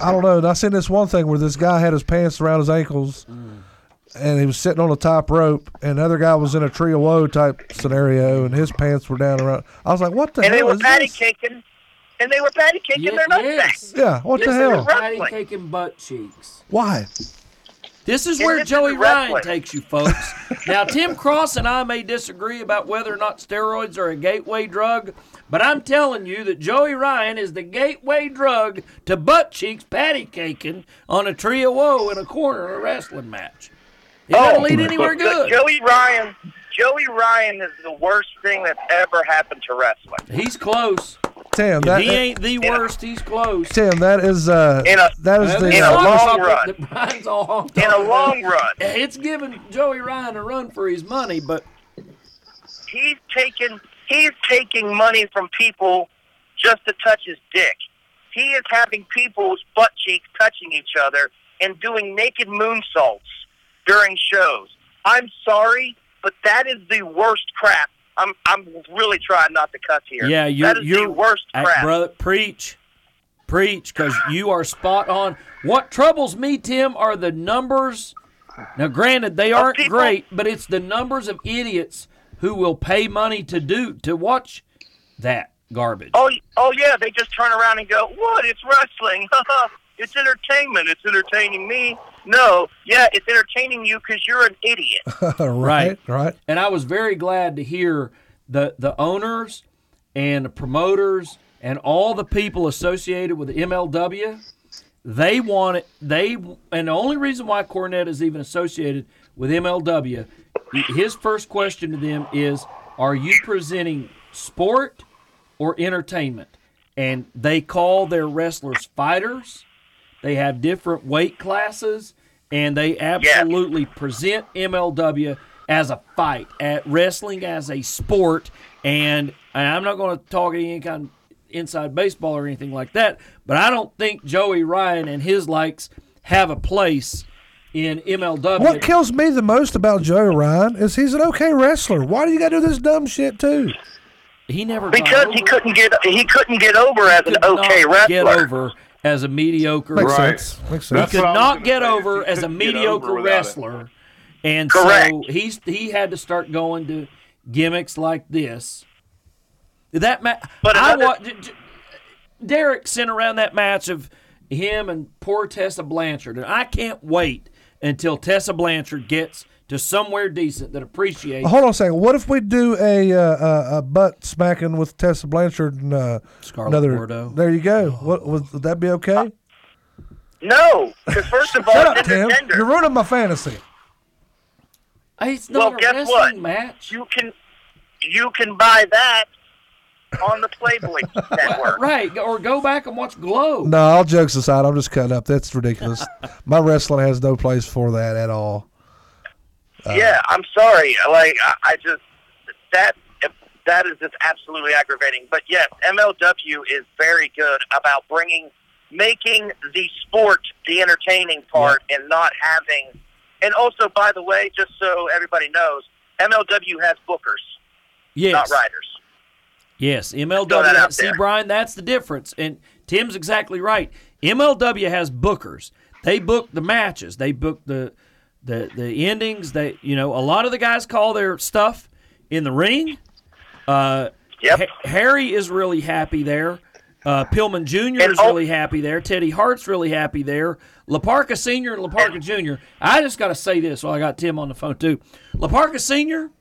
I don't know. And I seen this one thing where this guy had his pants around his ankles, and he was sitting on the top rope, and the other guy was in a tree of woe type scenario, and his pants were down around. I was like, "What the and they were patty this?" caking, and they were patty caking Ye- their nuts yes. Yeah, what the This is hell? Patty Wrestling. caking butt cheeks. Why? This is where Joey. Ryan takes you, folks. now, Tim Cross and I may disagree about whether or not steroids are a gateway drug, but I'm telling you that Joey Ryan is the gateway drug to butt cheeks patty caking on a tree of woe in a corner in a wrestling match. It oh, doesn't lead anywhere good. Joey Ryan, Joey Ryan is the worst thing that's ever happened to wrestling. He's close. Tim, If that he ain't the worst, he's close. Tim, that is uh, In a- that is the this in a uh, long song run. Brian's all In a on. long run, It's giving Joey Ryan a run for his money, but he's taking he's taking money from people just to touch his dick. He is having people's butt cheeks touching each other and doing naked moonsaults during shows. I'm sorry, but that is the worst crap. I'm I'm really trying not to cuss here. Yeah, you're that is you're the worst crap. brother. Preach, preach, because you are spot on. What troubles me, Tim, are the numbers. Now, granted, they aren't people- great, but it's the numbers of idiots who will pay money to do to watch that garbage. Oh, oh yeah, they just turn around and go, "What? It's wrestling. it's entertainment. It's entertaining me." No, yeah, it's entertaining you because you're an idiot. right, right. and I was very glad to hear the the owners and the promoters and all the people associated with the MLW. They want it. They and the only reason why Cornette is even associated with MLW, his first question to them is, "Are you presenting sport or entertainment?" And they call their wrestlers fighters. They have different weight classes, and they absolutely present MLW as a fight, at wrestling as a sport. And, and I'm not going to talk any kind of inside baseball or anything like that, but I don't think Joey Ryan and his likes have a place in MLW. What kills me the most about Joey Ryan is he's an okay wrestler. Why do you got to do this dumb shit too? he never got Because over he couldn't get he couldn't get over as an could okay not wrestler. get over as a mediocre Makes Right. sense. Makes He sense. That's could what I was not get over as a couldn't get over mediocre without it. wrestler, and Correct. so he's he had to start going to gimmicks like this. That match, But I another- wa- J- J- Derek sent around that match of him and poor Tessa Blanchard, and I can't wait until Tessa Blanchard gets to somewhere decent that appreciates. Hold on a second. What if we do a uh, a, a butt smacking with Tessa Blanchard and uh, Scarlett another? Bordeaux. There you go. What would, would that be okay? No, because first of all, Shut up, it's Tim. tender. You're ruining my fantasy. Hey, it's Well, not a guess what? match. You can you can buy that on the Playboy network. Right, or go back and watch Glow. No, all jokes aside, I'm just cutting up. That's ridiculous. my wrestling has no place for that at all. Uh, yeah, I'm sorry. Like I, I just that that is just absolutely aggravating. But yes, MLW is very good about bringing making the sport the entertaining part and not having. And also, by the way, just so everybody knows, MLW has bookers, Yes. not riders. Yes, MLW. See, there. Brian, that's the difference. And Tim's exactly right. MLW has bookers. They book the matches. They book the the the endings. that you know a lot of the guys call their stuff in the ring. Uh, Yep. Ha- Harry is really happy there. Uh, Pillman Jr. And is al- really happy there. Teddy Hart's really happy there. La Parka Sr. and La Parka Jr. I just got to say this while I got Tim on the phone, too. La Parka Sr.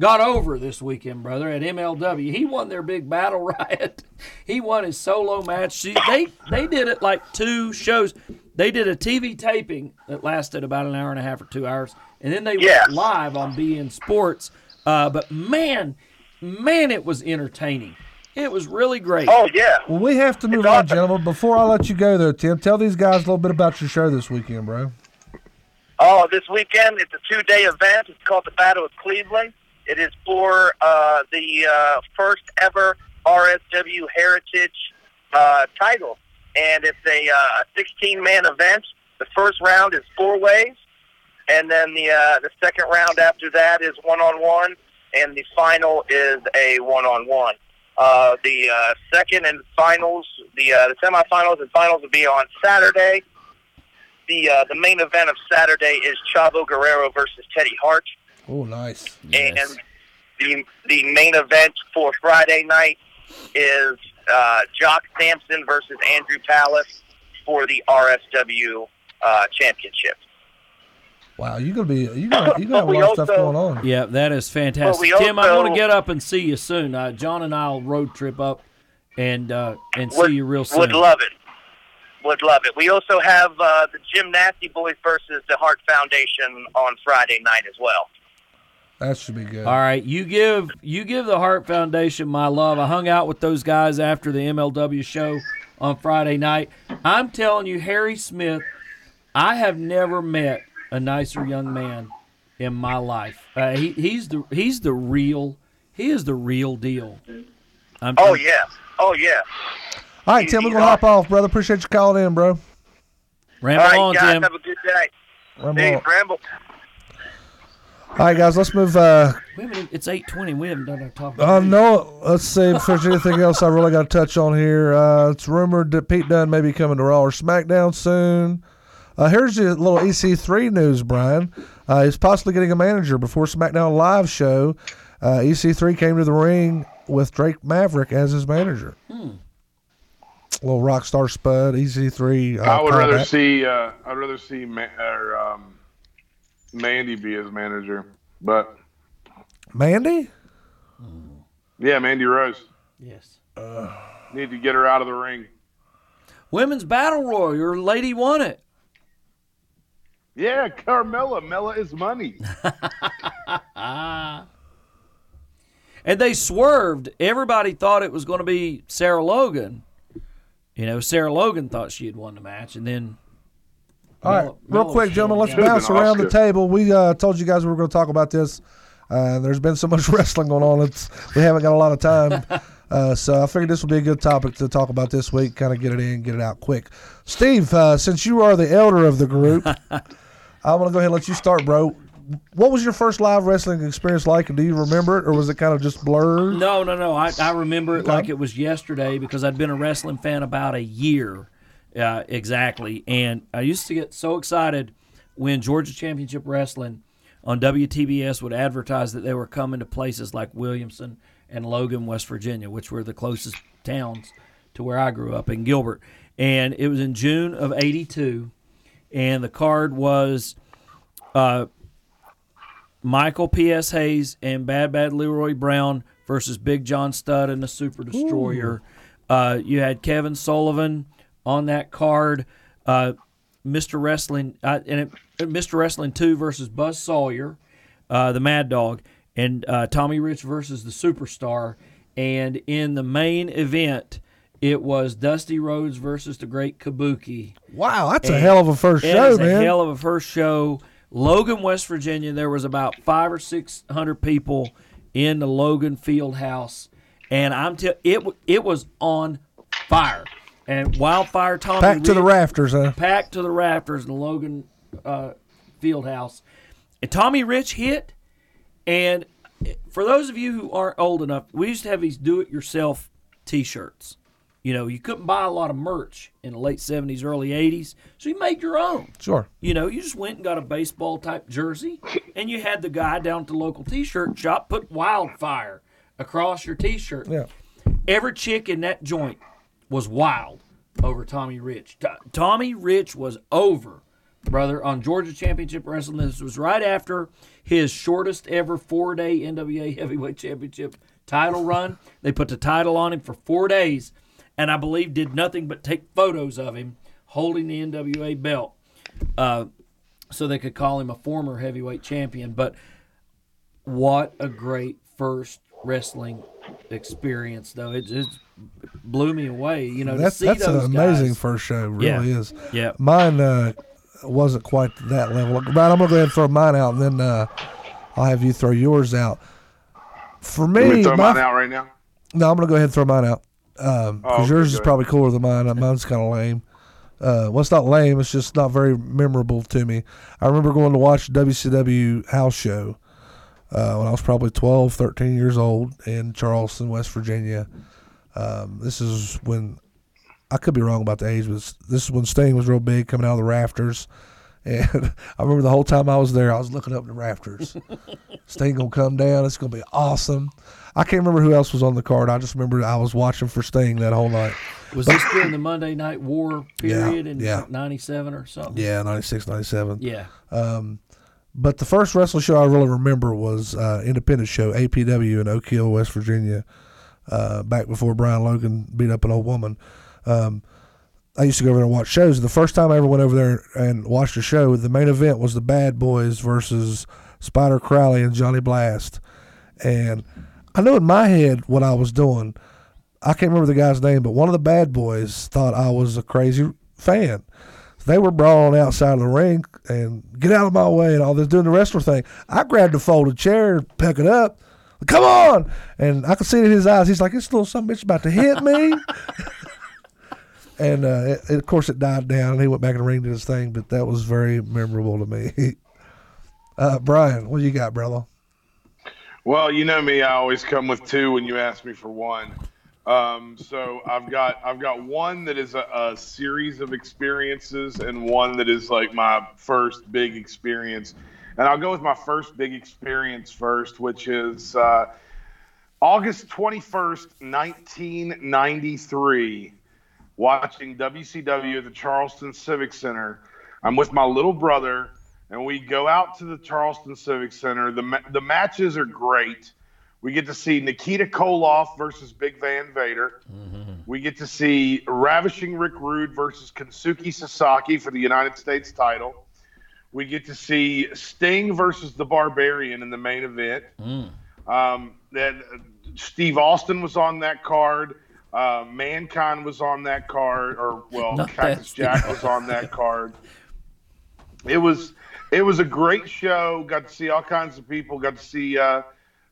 got over this weekend, brother, at MLW. He won their big battle riot. He won his solo match. See, they, they did it like two shows. They did a TV taping that lasted about an hour and a half or two hours, and then they Yeah. went live on beIN Sports. Uh, but man, man, it was entertaining. It was really great. Oh yeah. Well, we have to move It's on, awesome. gentlemen. Before I let you go, though, Tim, tell these guys a little bit about your show this weekend, bro. Oh, this weekend it's a two-day event. It's called the Battle of Cleveland. It is for uh, the uh, first ever RSW Heritage uh, title, and it's a uh, 16-man event. The first round is four ways, and then the uh, the second round after that is one-on-one, and the final is a one-on-one. Uh, the uh, second and finals, the uh, the semifinals and finals will be on Saturday. The uh, the main event of Saturday is Chavo Guerrero versus Teddy Hart, Oh, nice. Yes. and the the main event for Friday night is uh, Jock Samson versus Andrew Palace for the RSW uh, championship. Wow, you're gonna be you gonna you gonna have a lot of stuff also- going on. Yeah, that is fantastic. we Tim, I want to get up and see you soon. Uh, John and I'll road trip up and uh, and Would, see you real soon. would love it. Would love it. We also have uh, the Jim Nasty Boys versus the Hart Foundation on Friday night as well. That should be good. All right, you give you give the Hart Foundation my love. I hung out with those guys after the MLW show on Friday night. I'm telling you, Harry Smith, I have never met a nicer young man in my life. Uh, he, he's the he's the real he is the real deal. I'm, Oh yeah. Oh yeah. All right, Tim, we're gonna hop off, brother. Appreciate you calling in, bro. ramble All right, on, guys. Tim. Have a good day. Ramble Hey. Ramble. All right, guys, let's move. Uh, We it's eight twenty. We haven't done our top. uh, no, let's see if there's anything else I really got to touch on here. Uh, it's rumored that Pete Dunne may be coming to Raw or SmackDown soon. Uh, here's your little EC3 news, Brian. Uh, he's possibly getting a manager before SmackDown Live show. Uh, EC3 came to the ring with Drake Maverick as his manager. Hmm. Little rock star spud, EC3. Uh, I would rather combat. see uh, I'd rather see Ma- or, um, Mandy be his manager, but Mandy. Mm-hmm. yeah, Mandy Rose Yes. Uh. need to get her out of the ring. Women's Battle Royal. Your lady won it. Yeah, Carmella, Mella is money. And they swerved. Everybody thought it was going to be Sarah Logan. You know, Sarah Logan thought she had won the match, and then All right, Mello- real Mello quick, gentlemen, let's bounce around the table. We uh, told you guys we were going to talk about this. Uh, there's been so much wrestling going on; it's we haven't got a lot of time. Uh, so I figured this would be a good topic to talk about this week. Kind of get it in, get it out quick. Steve, uh, since you are the elder of the group, I'm going to go ahead and let you start, bro. What was your first live wrestling experience like, and do you remember it, or was it kind of just blurred? No, no, no. I, I remember it like it was yesterday because I'd been a wrestling fan about a year uh, exactly. And I used to get so excited when Georgia Championship Wrestling on WTBS would advertise that they were coming to places like Williamson and Logan, West Virginia, which were the closest towns to where I grew up in Gilbert. And it was in June of 82. And the card was uh, Michael P.S. Hayes and Bad Bad Leroy Brown versus Big John Studd and the Super Destroyer. Uh, you had Kevin Sullivan on that card. Uh, Mr. Wrestling uh, and it, Mr. Wrestling Two versus Buzz Sawyer, uh, the Mad Dog, and uh, Tommy Rich versus the Superstar. And in the main event, it was Dusty Rhodes versus the Great Kabuki. Wow, that's a hell of a first show, man. a hell of a first show. Logan, West Virginia. There was about five or six hundred people in the Logan Field House, and I'm tell it. It was on fire, and Wildfire Tommy Back to the rafters, huh? packed to the rafters in the Logan uh, Field House. And Tommy Rich hit, and for those of you who aren't old enough, we used to have these do-it-yourself T-shirts. You know, you couldn't buy a lot of merch in the late '70s, early '80s, so you made your own. Sure. You know, you just went and got a baseball type jersey, and you had the guy down at the local T-shirt shop put wildfire across your T-shirt. Yeah. Every chick in that joint was wild over Tommy Rich. To- Tommy Rich was over, brother, on Georgia Championship Wrestling. This was right after his shortest ever four day NWA Heavyweight Championship title run. They put the title on him for four days, and I believe did nothing but take photos of him holding the NWA belt. Uh, so they could call him a former heavyweight champion. But what a great first wrestling experience though. It's, just blew me away. You know, that's to see that's an amazing guys. first show. Really Yeah. is. Yeah. Mine uh, wasn't quite that level. Brian, I'm gonna go ahead and throw mine out, and then uh, I'll have you throw yours out. For me me, throw my- mine out right now. no, I'm gonna go ahead and throw mine out because Oh, okay, yours is probably cooler than mine. Mine's kind of lame. Uh, well, it's not lame. It's just not very memorable to me. I remember going to watch WCW house show uh, when I was probably 12, 13 years old in Charleston, West Virginia. Um, this is when I could be wrong about the age, but this is when Sting was real big, coming out of the rafters. And I remember the whole time I was there, I was looking up the rafters. Sting gonna come down. It's gonna be awesome. I can't remember who else was on the card. I just remember I was watching for Sting that whole night. Was this during the Monday Night War period in yeah. '97 or something? Yeah, 96, 97. Yeah. Um, But the first wrestling show I really remember was uh, independent show APW in Oak Hill, West Virginia, uh, back before Brian Logan beat up an old woman. Um, I used to go over there and watch shows. The first time I ever went over there and watched a show, the main event was the Bad Boys versus Spider Crowley and Johnny Blast. And I knew in my head what I was doing. I can't remember the guy's name, but one of the Bad Boys thought I was a crazy fan. They were brawling outside of the ring and get out of my way and all this doing the wrestler thing. I grabbed a folded chair, pick it up, come on, and I could see it in his eyes. He's like, "This little son bitch about to hit me." and uh, it, it- of course, it died down, and he went back in the ring to his thing. But that was very memorable to me. uh, Brian, what you got, brother? Well, you know me. I always come with two when you ask me for one. Um, so I've got I've got one that is a, a series of experiences, and one that is like my first big experience. And I'll go with my first big experience first, which is uh, August twenty first, nineteen ninety three. Watching WCW at the Charleston Civic Center. I'm with my little brother and we go out to the Charleston Civic Center. The ma- the matches are great. We get to see Nikita Koloff versus Big Van Vader. We get to see Ravishing Rick Rude versus Kensuke Sasaki for the United States title. We get to see Sting versus the Barbarian in the main event. Um, then uh, Steve Austin was on that card. Uh, Mankind was on that card, or well, Not Cactus Jack was on that card. It was it was a great show. Got to see all kinds of people. Got to see uh,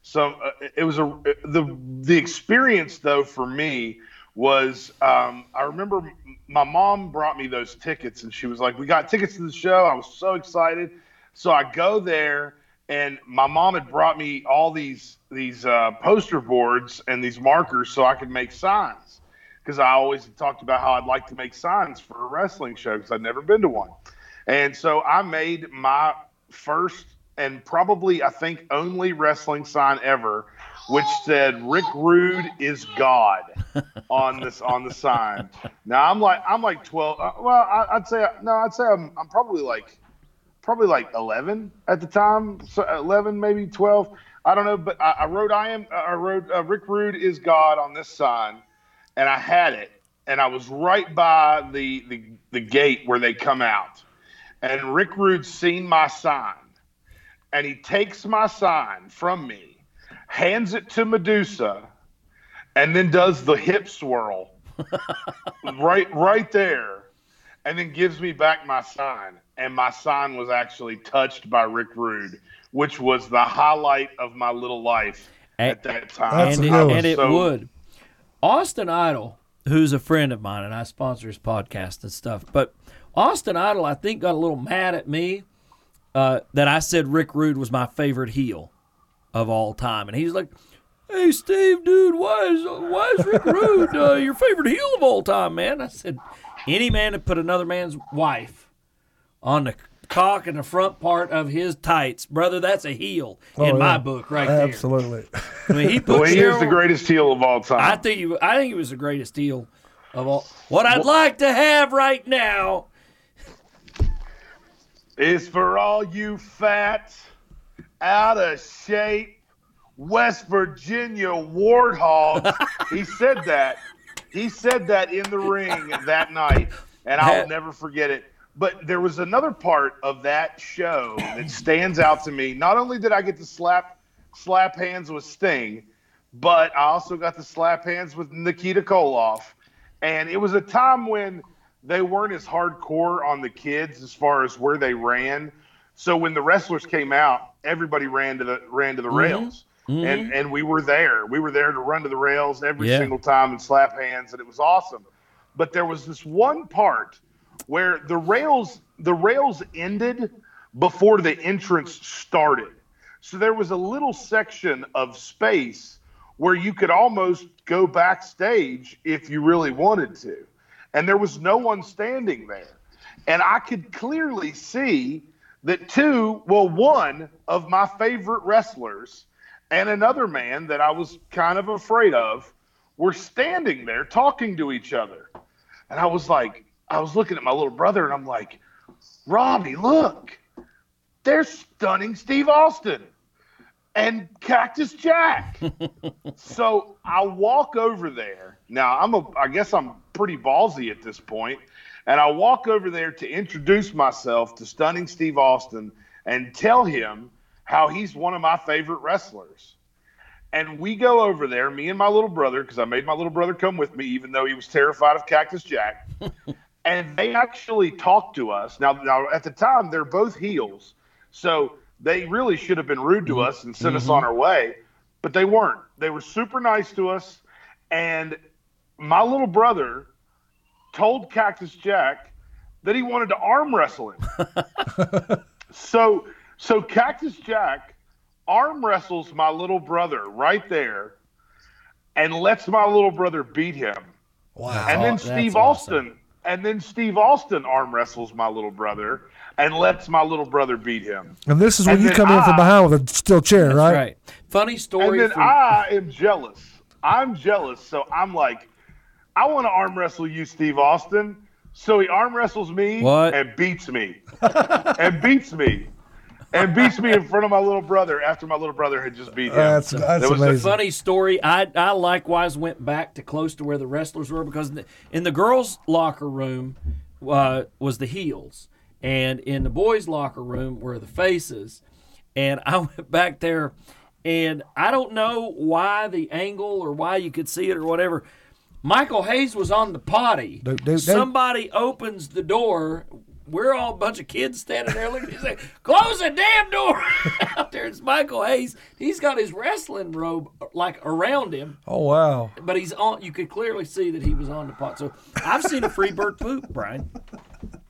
some. Uh, it was a the the experience though for me was um, I remember my mom brought me those tickets and she was like, "We got tickets to the show." I was so excited. So I go there and my mom had brought me all these these uh, poster boards and these markers so I could make signs because I always talked about how I'd like to make signs for a wrestling show because I'd never been to one. And so I made my first and probably I think only wrestling sign ever, which said Rick Rude is God on this on the sign. Now I'm like I'm like 12. Uh, well, I, I'd say no. I'd say I'm I'm probably like probably like 11 at the time, so 11 maybe 12. I don't know, but I, I wrote I am I wrote uh, Rick Rude is God on this sign, and I had it, and I was right by the the, the gate where they come out, and Rick Rude's seen my sign, and he takes my sign from me, hands it to Medusa, and then does the hip swirl, right right there, and then gives me back my sign. And my sign was actually touched by Rick Rude, which was the highlight of my little life at that time. And it, and it So- would. Austin Idol, who's a friend of mine, and I sponsor his podcast and stuff. But Austin Idol, I think, got a little mad at me uh, that I said Rick Rude was my favorite heel of all time, and he's like, "Hey, Steve, dude, why is why is Rick Rude uh, your favorite heel of all time, man?" I said, "Any man that put another man's wife on the." Cock in the front part of his tights, brother. That's a heel in Oh, my book, right there. Absolutely. I mean, he put Well, he is the greatest heel of all time. I think he, I think he was the greatest heel of all. What I'd like to have right now. is for all you fat, out of shape West Virginia warthogs. he said that. He said that in the ring that night, and I'll never forget it. But there was another part of that show that stands out to me. Not only did I get to slap slap hands with Sting, but I also got to slap hands with Nikita Koloff. And it was a time when they weren't as hardcore on the kids as far as where they ran. So when the wrestlers came out, everybody ran to the ran to the mm-hmm. rails. And mm-hmm. and we were there. We were there to run to the rails every Yeah. single time and slap hands, and it was awesome. But there was this one part where the rails the rails ended before the entrance started. So there was a little section of space where you could almost go backstage if you really wanted to. And there was no one standing there. And I could clearly see that two, well, one of my favorite wrestlers and another man that I was kind of afraid of were standing there talking to each other. And I was like, I was looking at my little brother and I'm like, Robbie, look, they're stunning Steve Austin and Cactus Jack. so I walk over there. Now I'm a I guess I'm pretty ballsy at this point, and I walk over there to introduce myself to stunning Steve Austin and tell him how he's one of my favorite wrestlers. And we go over there, me and my little brother, because I made my little brother come with me, even though he was terrified of Cactus Jack. and they actually talked to us. Now, now at the time, they're both heels, so they really should have been rude to us and sent us mm-hmm. on our way, but they weren't. They were super nice to us, and my little brother told Cactus Jack that he wanted to arm wrestle him. so, so Cactus Jack arm wrestles my little brother right there, and lets my little brother beat him. Wow. And then That's Steve awesome. Austin, and then Steve Austin arm wrestles my little brother and lets my little brother beat him. And this is when And you then come in from behind with a steel chair, right? right. Funny story. And then from, I am jealous. I'm jealous. So I'm like, I want to arm wrestle you, Steve Austin. So he arm wrestles me What? and beats me. and beats me. And beats me in front of my little brother after my little brother had just beat him. That's that's There was a funny story. I I likewise went back to close to where the wrestlers were because in the, in the girls' locker room uh, was the heels, and in the boys' locker room were the faces. And I went back there, and I don't know why the angle or why you could see it or whatever. Michael Hayes was on the potty. Dude, dude, dude. Somebody opens the door. We're all a bunch of kids standing there looking. He's like, "Close the damn door!" Out there, it's Michael Hayes. He's got his wrestling robe like around him, Oh wow. but he's on. You could clearly see that he was on the pot. So I've seen a free bird poop, Brian.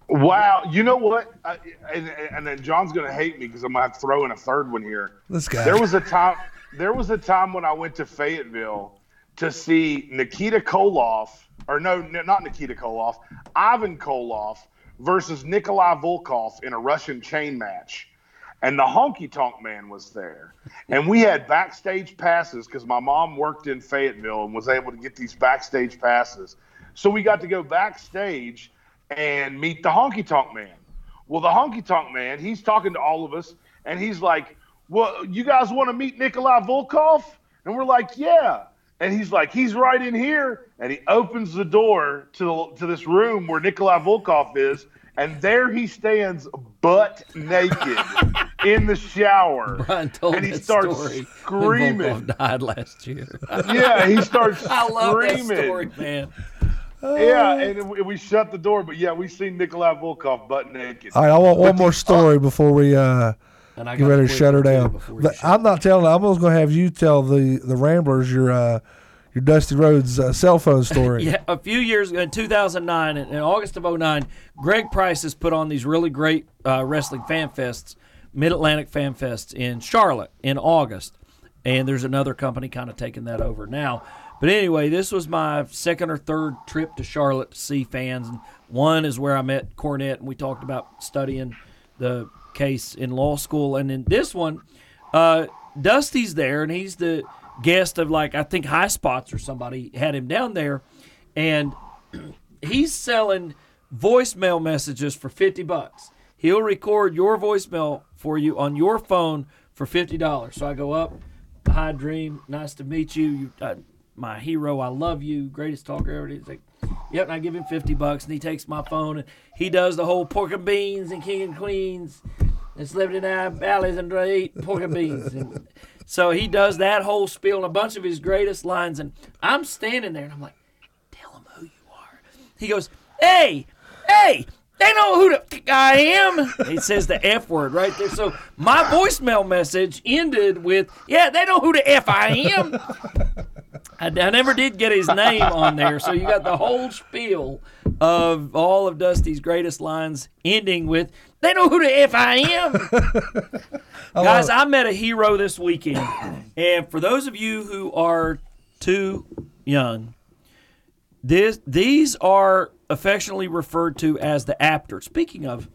Wow. You know what? I, and, and then John's going to hate me because I'm going to have to throw in a third one here. This guy. There was a time. There was a time when I went to Fayetteville to see Nikita Koloff, or no, not Nikita Koloff, Ivan Koloff versus Nikolai Volkov in a Russian chain match, and the Honky Tonk Man was there, and we had backstage passes because my mom worked in Fayetteville and was able to get these backstage passes, so we got to go backstage and meet the Honky Tonk Man. Well, the honky tonk man, he's talking to all of us, and he's like, Well, you guys want to meet Nikolai Volkov? And we're like, Yeah. And he's like, He's right in here. And he opens the door to, to this room where Nikolai Volkov is, and there he stands butt naked in the shower. Brian told and he that starts story when screaming. Volkov died last year. Yeah, he starts I love that screaming. story, man. Yeah, and we- we shut the door, but yeah, we seen Nikolai Volkov butt naked. All right, I want one more story before we uh, And I get ready to shut her down. But I'm not telling. I'm just going to have you tell the the Ramblers your uh, your Dusty Rhodes uh, cell phone story. Yeah, a few years ago in 2009, in, in August of 09, Greg Price has put on these really great uh, wrestling fan fests, Mid Atlantic Fan Fests in Charlotte in August. And there's another company kind of taking that over now. But anyway, this was my second or third trip to Charlotte to see fans. And one is where I met Cornette, and we talked about studying the case in law school. And in this one, uh, Dusty's there, and he's the guest of like I think High Spots or somebody had him down there, and he's selling voicemail messages for 50 bucks. He'll record your voicemail for you on your phone for $50. So I go up, hi Dream, nice to meet you. you uh, my hero, I love you, greatest talker ever. He's like, yep, and I give him 50 bucks and he takes my phone and he does the whole pork and beans and king and queens and celebrity night valleys and eat pork beans. And So he does that whole spiel and a bunch of his greatest lines, and I'm standing there and I'm like, "Tell him who you are." He goes, "Hey, hey." They know who the f- I am. He says the F word right there. So my voicemail message ended with, "Yeah, they know who the F I am." I, I never did get his name on there, so you got the whole spiel of all of Dusty's greatest lines, ending with "They know who the f I am." Guys, I met a hero this weekend, and for those of you who are too young, this these are affectionately referred to as the Apter. Speaking of,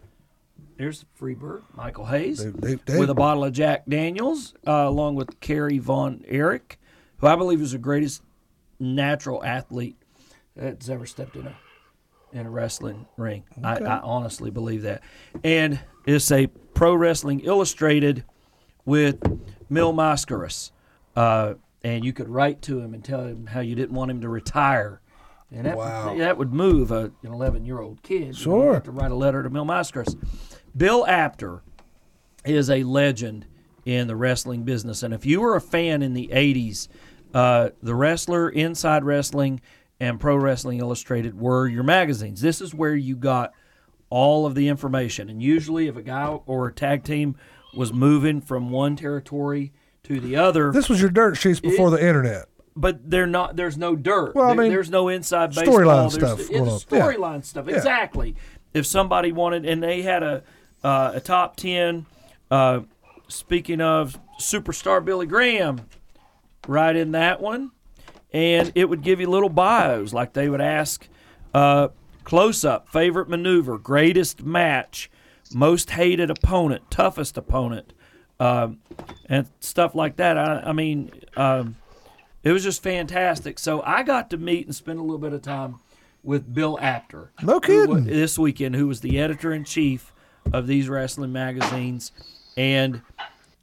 there's Freebird, Michael Hayes, with a bottle of Jack Daniels, uh, along with Kerry Von Erich, who I believe is the greatest natural athlete that's ever stepped in a in a wrestling ring. I, I honestly believe that. And it's a Pro Wrestling Illustrated with Mil Mascaras. Uh, and you could write to him and tell him how you didn't want him to retire. And that, Wow. that would move a, an 11 year old kid. Sure. to write a letter to Mil Mascaras. Bill Apter is a legend in the wrestling business. And if you were a fan in the 80s, uh, The Wrestler, Inside Wrestling, and Pro Wrestling Illustrated were your magazines. This is where you got all of the information. And usually, if a guy or a tag team was moving from one territory to the other, This was your dirt sheets before the internet. but they're not. There's no dirt. Well, I mean, there's no inside baseball. storyline stuff It's on. Yeah. storyline stuff. Exactly. If somebody wanted, and they had a uh, a top ten. Uh, speaking of superstar Billy Graham, right in that one, and it would give you little bios like they would ask uh, close up, favorite maneuver, greatest match, most hated opponent, toughest opponent, um, and stuff like that. I, I mean. Um, it was just fantastic. So I got to meet and spend a little bit of time with Bill Apter. No kidding. This weekend, who was the editor in chief of these wrestling magazines, and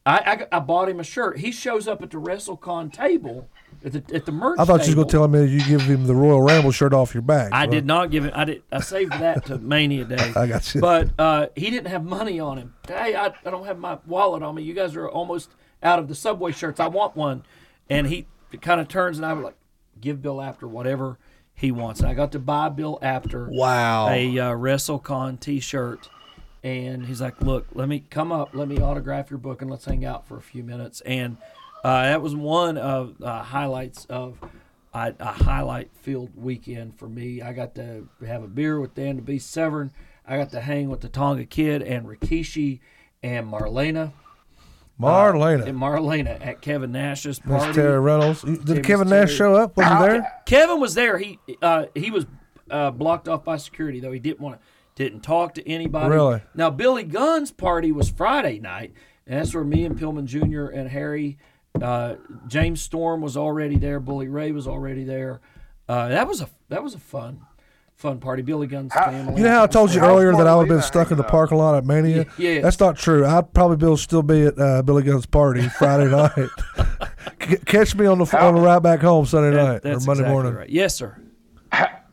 I, I, I bought him a shirt. He shows up at the WrestleCon table at the at the merch. I thought you were table. going to tell me you give him the Royal Ramble shirt off your back. I Well, did not give him. I did. I saved that to Mania Day. I got you. But uh, he didn't have money on him. Hey, I, I don't have my wallet on me. You guys are almost out of the Subway shirts. I want one. And he kind of turns and I was like, give Bill Apter whatever he wants. And I got to buy Bill Apter Wow. a uh, WrestleCon T-shirt. And he's like, "Look, let me come up, let me autograph your book, and let's hang out for a few minutes." And uh, that was one of uh, highlights of a, a highlight filled weekend for me. I got to have a beer with Dan the Beast Severn. I got to hang with the Tonga Kid and Rikishi and Marlena. Marlena. And Marlena at Kevin Nash's party. Terri Runnels. Did Kevin Terry. Nash show up? Was he there? Kevin was there. He uh, he was uh, blocked off by security though. He didn't want to didn't talk to anybody. Really? Now Billy Gunn's party was Friday night, and that's where me and Pillman Jr. and Harry, uh, James Storm was already there. Bully Ray was already there. Uh, that was a that was a fun fun party. Billy Gunn's family. You know how I told you earlier that I would have been stuck in the hanging out? parking lot at Mania? Yeah, yeah. That's not true. I'd probably be still be at uh, Billy Gunn's party Friday night. C- Catch me on the on the ride back home Sunday That- night or Monday exactly morning. right. Yes, sir.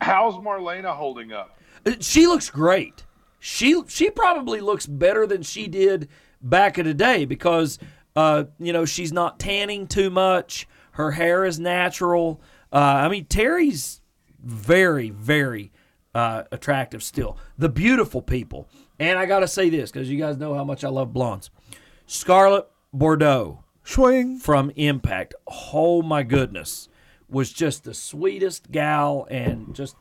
How's Marlena holding up? Uh, She looks great. She she probably looks better than she did back in the day because uh, you know she's not tanning too much. Her hair is natural. Uh, I mean Terry's very very uh, attractive still. The beautiful people, and I got to say this because you guys know how much I love blondes. Scarlett Bordeaux Swing. from Impact. Oh my goodness, was just the sweetest gal and just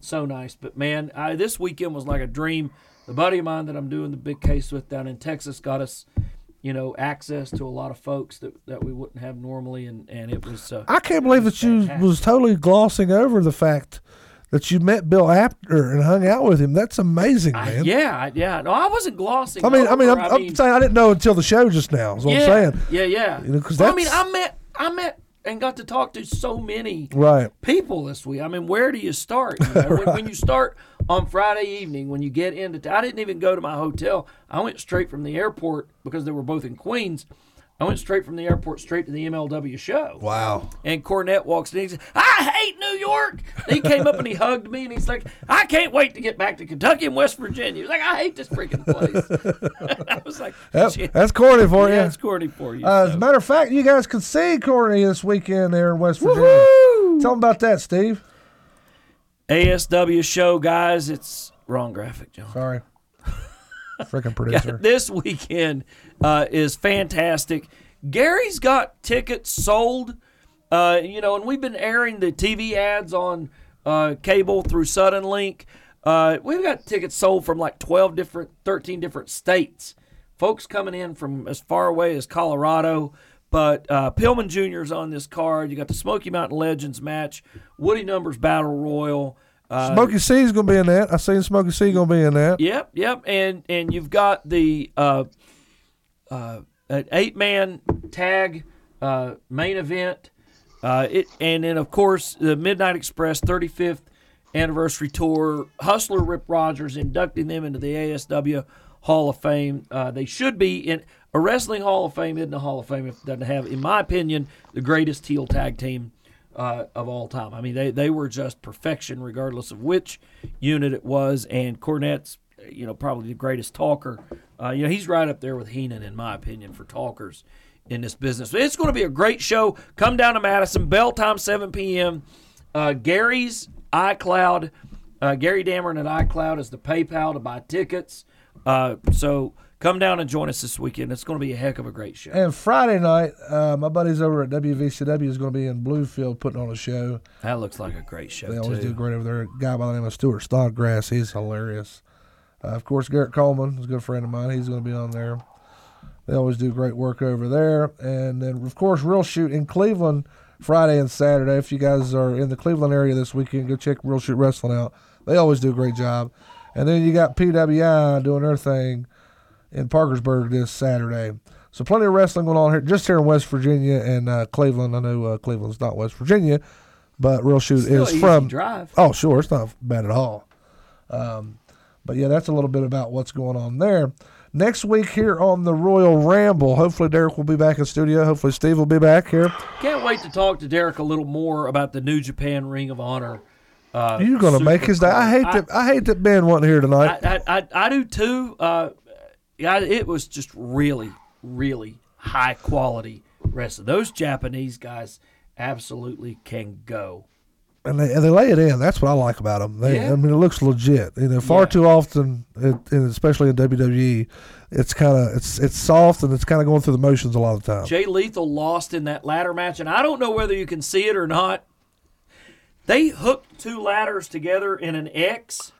so nice. But man, I, this weekend was like a dream. The buddy of mine that I'm doing the big case with down in Texas got us, you know, access to a lot of folks that, that we wouldn't have normally, and and it was. Uh, I can't believe that you Fantastic. was totally glossing over the fact that you met Bill Apter and hung out with him. That's amazing, man. yeah, I- yeah. No, I wasn't glossing. I mean, I mean, I'm, over. I'm saying I didn't know until the show just now. Is what yeah, I'm saying. yeah, yeah. You know, Well, I mean, I met, I met, and got to talk to so many Right. people this week. I mean, where do you start? You know, when, when you start on Friday evening, when you get into, I didn't even go to my hotel. I went straight from the airport because they were both in Queens. I went straight from the airport straight to the MLW show. Wow. And Cornette walks in. He says, "I hate New York." And he came up and he hugged me, and he's like, "I can't wait to get back to Kentucky and West Virginia." He's like, "I hate this freaking place." I was like, That- that's corny for yeah, you. That's corny for you. Uh, as a matter of fact, you guys could see Cornette this weekend there in West Virginia. Woohoo! Tell them about that, Steve. ASW show, guys. It's wrong graphic, John. Sorry. Freaking producer. this weekend uh, is fantastic. Gary's got tickets sold. Uh, you know, and we've been airing the TV ads on uh, cable through Suddenlink. Uh, we've got tickets sold from like 12 different, 13 different states. Folks coming in from as far away as Colorado. But uh, Pillman Jr. is on this card. You got the Smoky Mountain Legends match, Woody Numbers Battle Royal. Uh, Smokey C's going to be in that. I seen Smoky C going to be in that. Yep, yep, and and you've got the uh, uh, an eight man tag uh, main event. Uh, it and then of course the Midnight Express 35th anniversary tour. Hustler Rip Rogers inducting them into the ASW Hall of Fame. Uh, they should be in a wrestling Hall of Fame. Isn't a Hall of Fame if it doesn't have, in my opinion, the greatest heel tag team uh, of all time. I mean, they, they were just perfection, regardless of which unit it was. And Cornette's, you know, probably the greatest talker. Uh, you know, he's right up there with Heenan, in my opinion, for talkers in this business. It's going to be a great show. Come down to Madison, bell time, 7 p.m. Uh, Gary's iCloud, uh, Gary Dameron at iCloud is the PayPal to buy tickets. Uh, so come down and join us this weekend. It's going to be a heck of a great show. And Friday night, uh, my buddies over at WVCW is going to be in Bluefield putting on a show. That looks like a great show, They always too. do great over there. A guy by the name of Stuart Snodgrass, he's hilarious. Uh, of course, Garrett Coleman is a good friend of mine. He's going to be on there. They always do great work over there. And then, of course, Real Shoot in Cleveland Friday and Saturday. If you guys are in the Cleveland area this weekend, go check Real Shoot Wrestling out. They always do a great job. And then you got PWI doing their thing in Parkersburg this Saturday. So plenty of wrestling going on here, just here in West Virginia and uh, Cleveland. I know uh, Cleveland's not West Virginia, but Real Shoot Still is from. drive. Oh, sure, it's not bad at all. Um, but yeah, that's a little bit about what's going on there. Next week here on the Royal Ramble, hopefully Derek will be back in studio. Hopefully Steve will be back here. Can't wait to talk to Derek a little more about the New Japan Ring of Honor. Uh, You're gonna make his day. I hate Supercard. that. I hate that Ben wasn't here tonight. I, I, I, I do too. Uh, yeah, it was just really, really high quality wrestling. Those Japanese guys absolutely can go. and they and they lay it in. That's what I like about them. They, Yeah. I mean, it looks legit. You know, far Yeah. too often, it, and especially in WWE, it's kind of it's it's soft and it's kind of going through the motions a lot of the time. Jay Lethal lost in that ladder match, and I don't know whether you can see it or not. They hooked two ladders together in an X,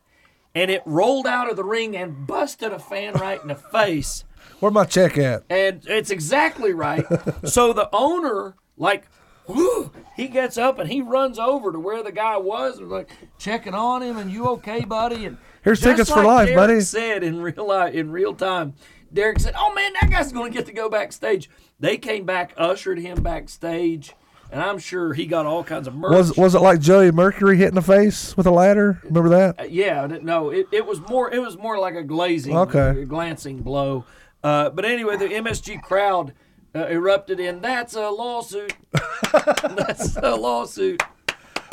and it rolled out of the ring and busted a fan right in the face. Where my check at? And it's exactly right. so the owner, like, whoo, he gets up and he runs over to where the guy was, and like checking on him, and you okay, buddy? And Here's tickets for life, Derek buddy. Said in real life, in real time, Derek said, "Oh man, that guy's going to get to go backstage." They came back, ushered him backstage, and I'm sure he got all kinds of merch. Was was it like Joey Mercury hitting the face with a ladder? Remember that? Uh, yeah, I no, it, it was more it was more like a glazing, Okay. a glancing blow. Uh, but anyway, the MSG crowd uh, erupted in. That's a lawsuit. That's a lawsuit.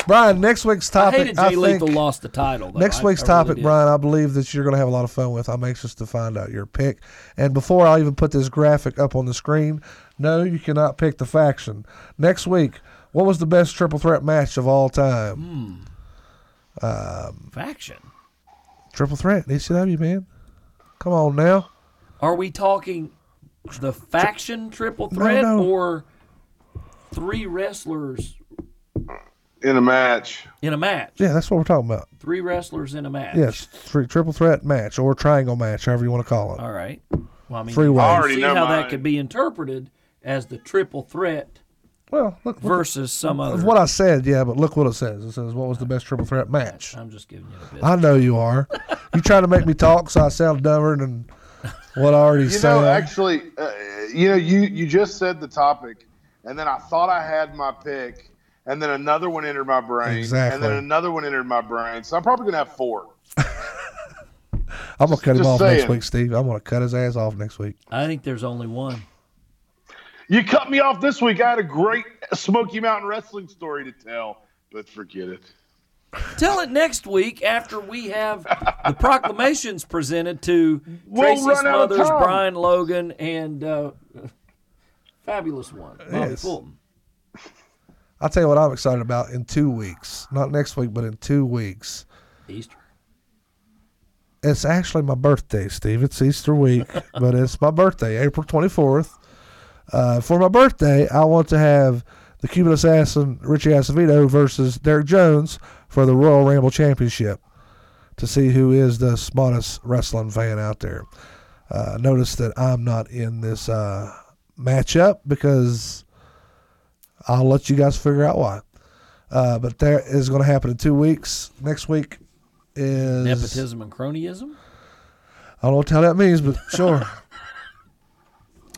Brian, next week's I topic. hated I Jay think Lethal lost the title. Though. next week's I really topic, did. Brian, I believe that you're going to have a lot of fun with. I'm anxious to find out your pick. And before I even put this graphic up on the screen, no, you cannot pick the faction. Next week, what was the best triple threat match of all time? Hmm. Um, faction. Triple threat, ECW, man. Come on now. Are we talking the faction triple threat no. or three wrestlers in a match. in a match? Yeah, that's what we're talking about. Three wrestlers in a match. Yes, three, triple threat match or triangle match, however you want to call it. All right. Well, I mean, Three you ways. I already see know how mine. that could be interpreted as the triple threat Well, look, look versus some other. what I said, yeah, but look what it says. It says, what was the best triple threat match? I'm just giving you the bit. I know you are. you trying to make me talk so I sound dumber than what I already You said. know, actually, uh, you know, you you just said the topic, and then I thought I had my pick, and then another one entered my brain, Exactly. and then another one entered my brain. So I'm probably gonna have four. I'm gonna cut him just off next week, Steve. I'm gonna cut his ass off next week. I think there's only one. You cut me off this week. I had a great Smoky Mountain Wrestling story to tell, but forget it. Tell it next week after we have the proclamations presented to We'll Tracy run Smothers. Brian Logan, and uh, fabulous one, Bobby Yes. Fulton. I'll tell you what I'm excited about in two weeks. Not next week, but in two weeks. Easter. It's actually my birthday, Steve. It's Easter week, but it's my birthday, April 24th. Uh, for my birthday, I want to have the Cuban Assassin Richie Acevedo versus Derek Jones for the Royal Ramble Championship to see who is the smartest wrestling fan out there. Uh, notice that I'm not in this uh, matchup because I'll let you guys figure out why. Uh, but that is going to happen in two weeks. Next week is Nepotism and cronyism. I don't know what the hell that means, but sure.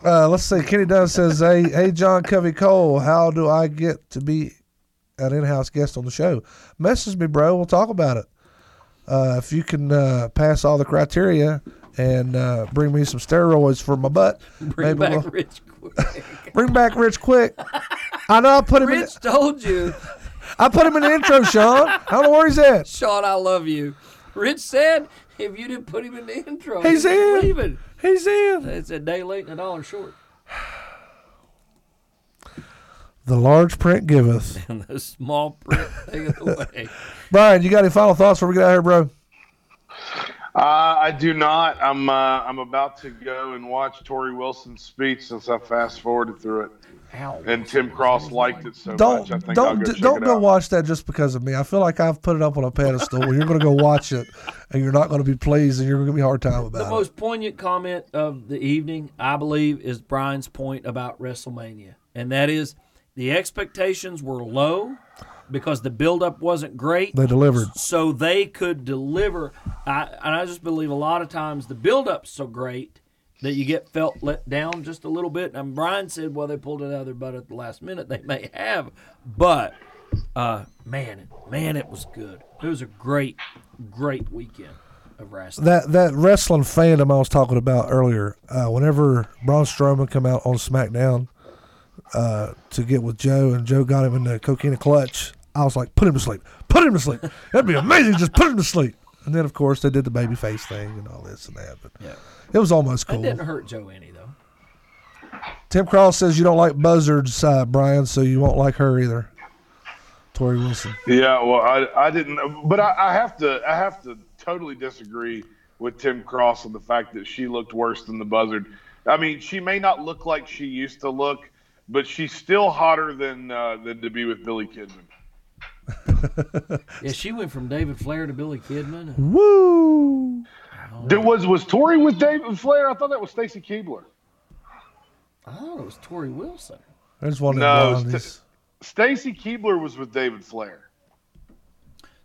Uh, let's see. Kenny Dunn says, "Hey, hey, John Covey Cole, how do I get to be an in-house guest on the show? Message me, bro. We'll talk about it. Uh, if you can uh, pass all the criteria and uh, bring me some steroids for my butt, Bring back we'll- Rich quick. bring back Rich quick. I know I put him. In, Rich told you, I put him in the intro, Sean. I don't know where he's at. Sean, I love you. Rich said if you didn't put him in the intro, He's he'd in. leaving. He's in. It's a day late and a dollar short. The large print giveth. And the small print taketh away. Brian, you got any final thoughts before we get out of here, bro? Uh, I do not. I'm uh, I'm about to go and watch Torrie Wilson's speech since I fast forwarded through it, Ow. and Tim Cross liked it so don't much. I think I'll don't go d- check don't it go out. watch that just because of me. I feel like I've put it up on a pedestal where you're going to go watch it and you're not going to be pleased and you're going to give me a hard time about it. The most poignant comment of the evening, I believe, is Brian's point about WrestleMania. And that is the expectations were low because the buildup wasn't great. They delivered. So they could deliver. I, and I just believe a lot of times the buildup's so great that you get felt let down just a little bit. And Brian said, well, they pulled it out of their butt at the last minute. They may have. But, uh, man, man, it was good. It was a great, great weekend of wrestling. That that wrestling fandom I was talking about earlier. Uh, whenever Braun Strowman come out on SmackDown uh, to get with Joe and Joe got him in the Coquina Clutch, I was like, put him to sleep, put him to sleep. That'd be amazing. Just put him to sleep. And then of course they did the baby face thing and all this and that. But Yeah. it was almost cool. It didn't hurt Joe any, though. Tim Cross says you don't like buzzards, uh, Brian, so you won't like her either. Torrie Wilson. Yeah, well, I, I didn't, but I, I have to I have to totally disagree with Tim Cross on the fact that she looked worse than the Buzzard. I mean, she may not look like she used to look, but she's still hotter than uh, than to be with Billy Kidman. Yeah, she went from David Flair to Billy Kidman. Woo! There was was Torrie with David Flair? I thought that was Stacy Keibler. I thought it was Torrie Wilson. There's one of No, them blondies. St- Stacy Keibler was with David Flair.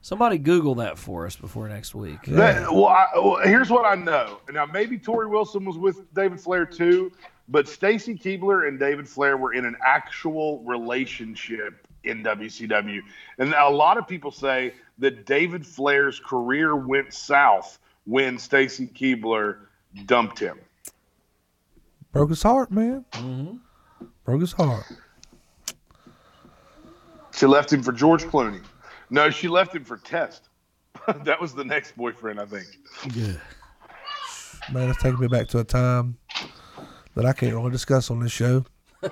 Somebody Google that for us before next week. That, well, I, well, here's what I know. Now, maybe Torrie Wilson was with David Flair too, but Stacy Keibler and David Flair were in an actual relationship in WCW. And a lot of people say that David Flair's career went south when Stacy Keibler dumped him. Broke his heart, man. Mm-hmm. Broke his heart. She left him for George Clooney. No, she left him for Test. that was the next boyfriend, I think. Yeah. Man, it's taking me back to a time that I can't really discuss on this show.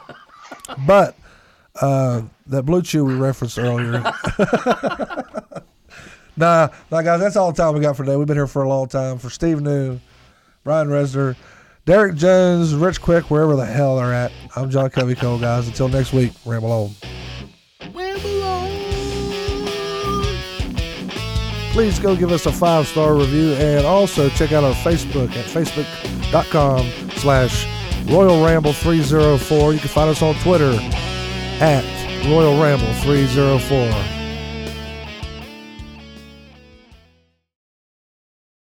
but uh, that Blue Chew we referenced earlier. nah, nah, guys, that's all the time we got for today. We've been here for a long time. For Steve New, Brian Resner, Derek Jones, Rich Quick, wherever the hell they're at. I'm John Covey Cole, guys. Until next week, ramble on. please go give us a five star review and also check out our Facebook at facebook.com slash Royal Ramble 304. You can find us on Twitter at Royal Ramble 304.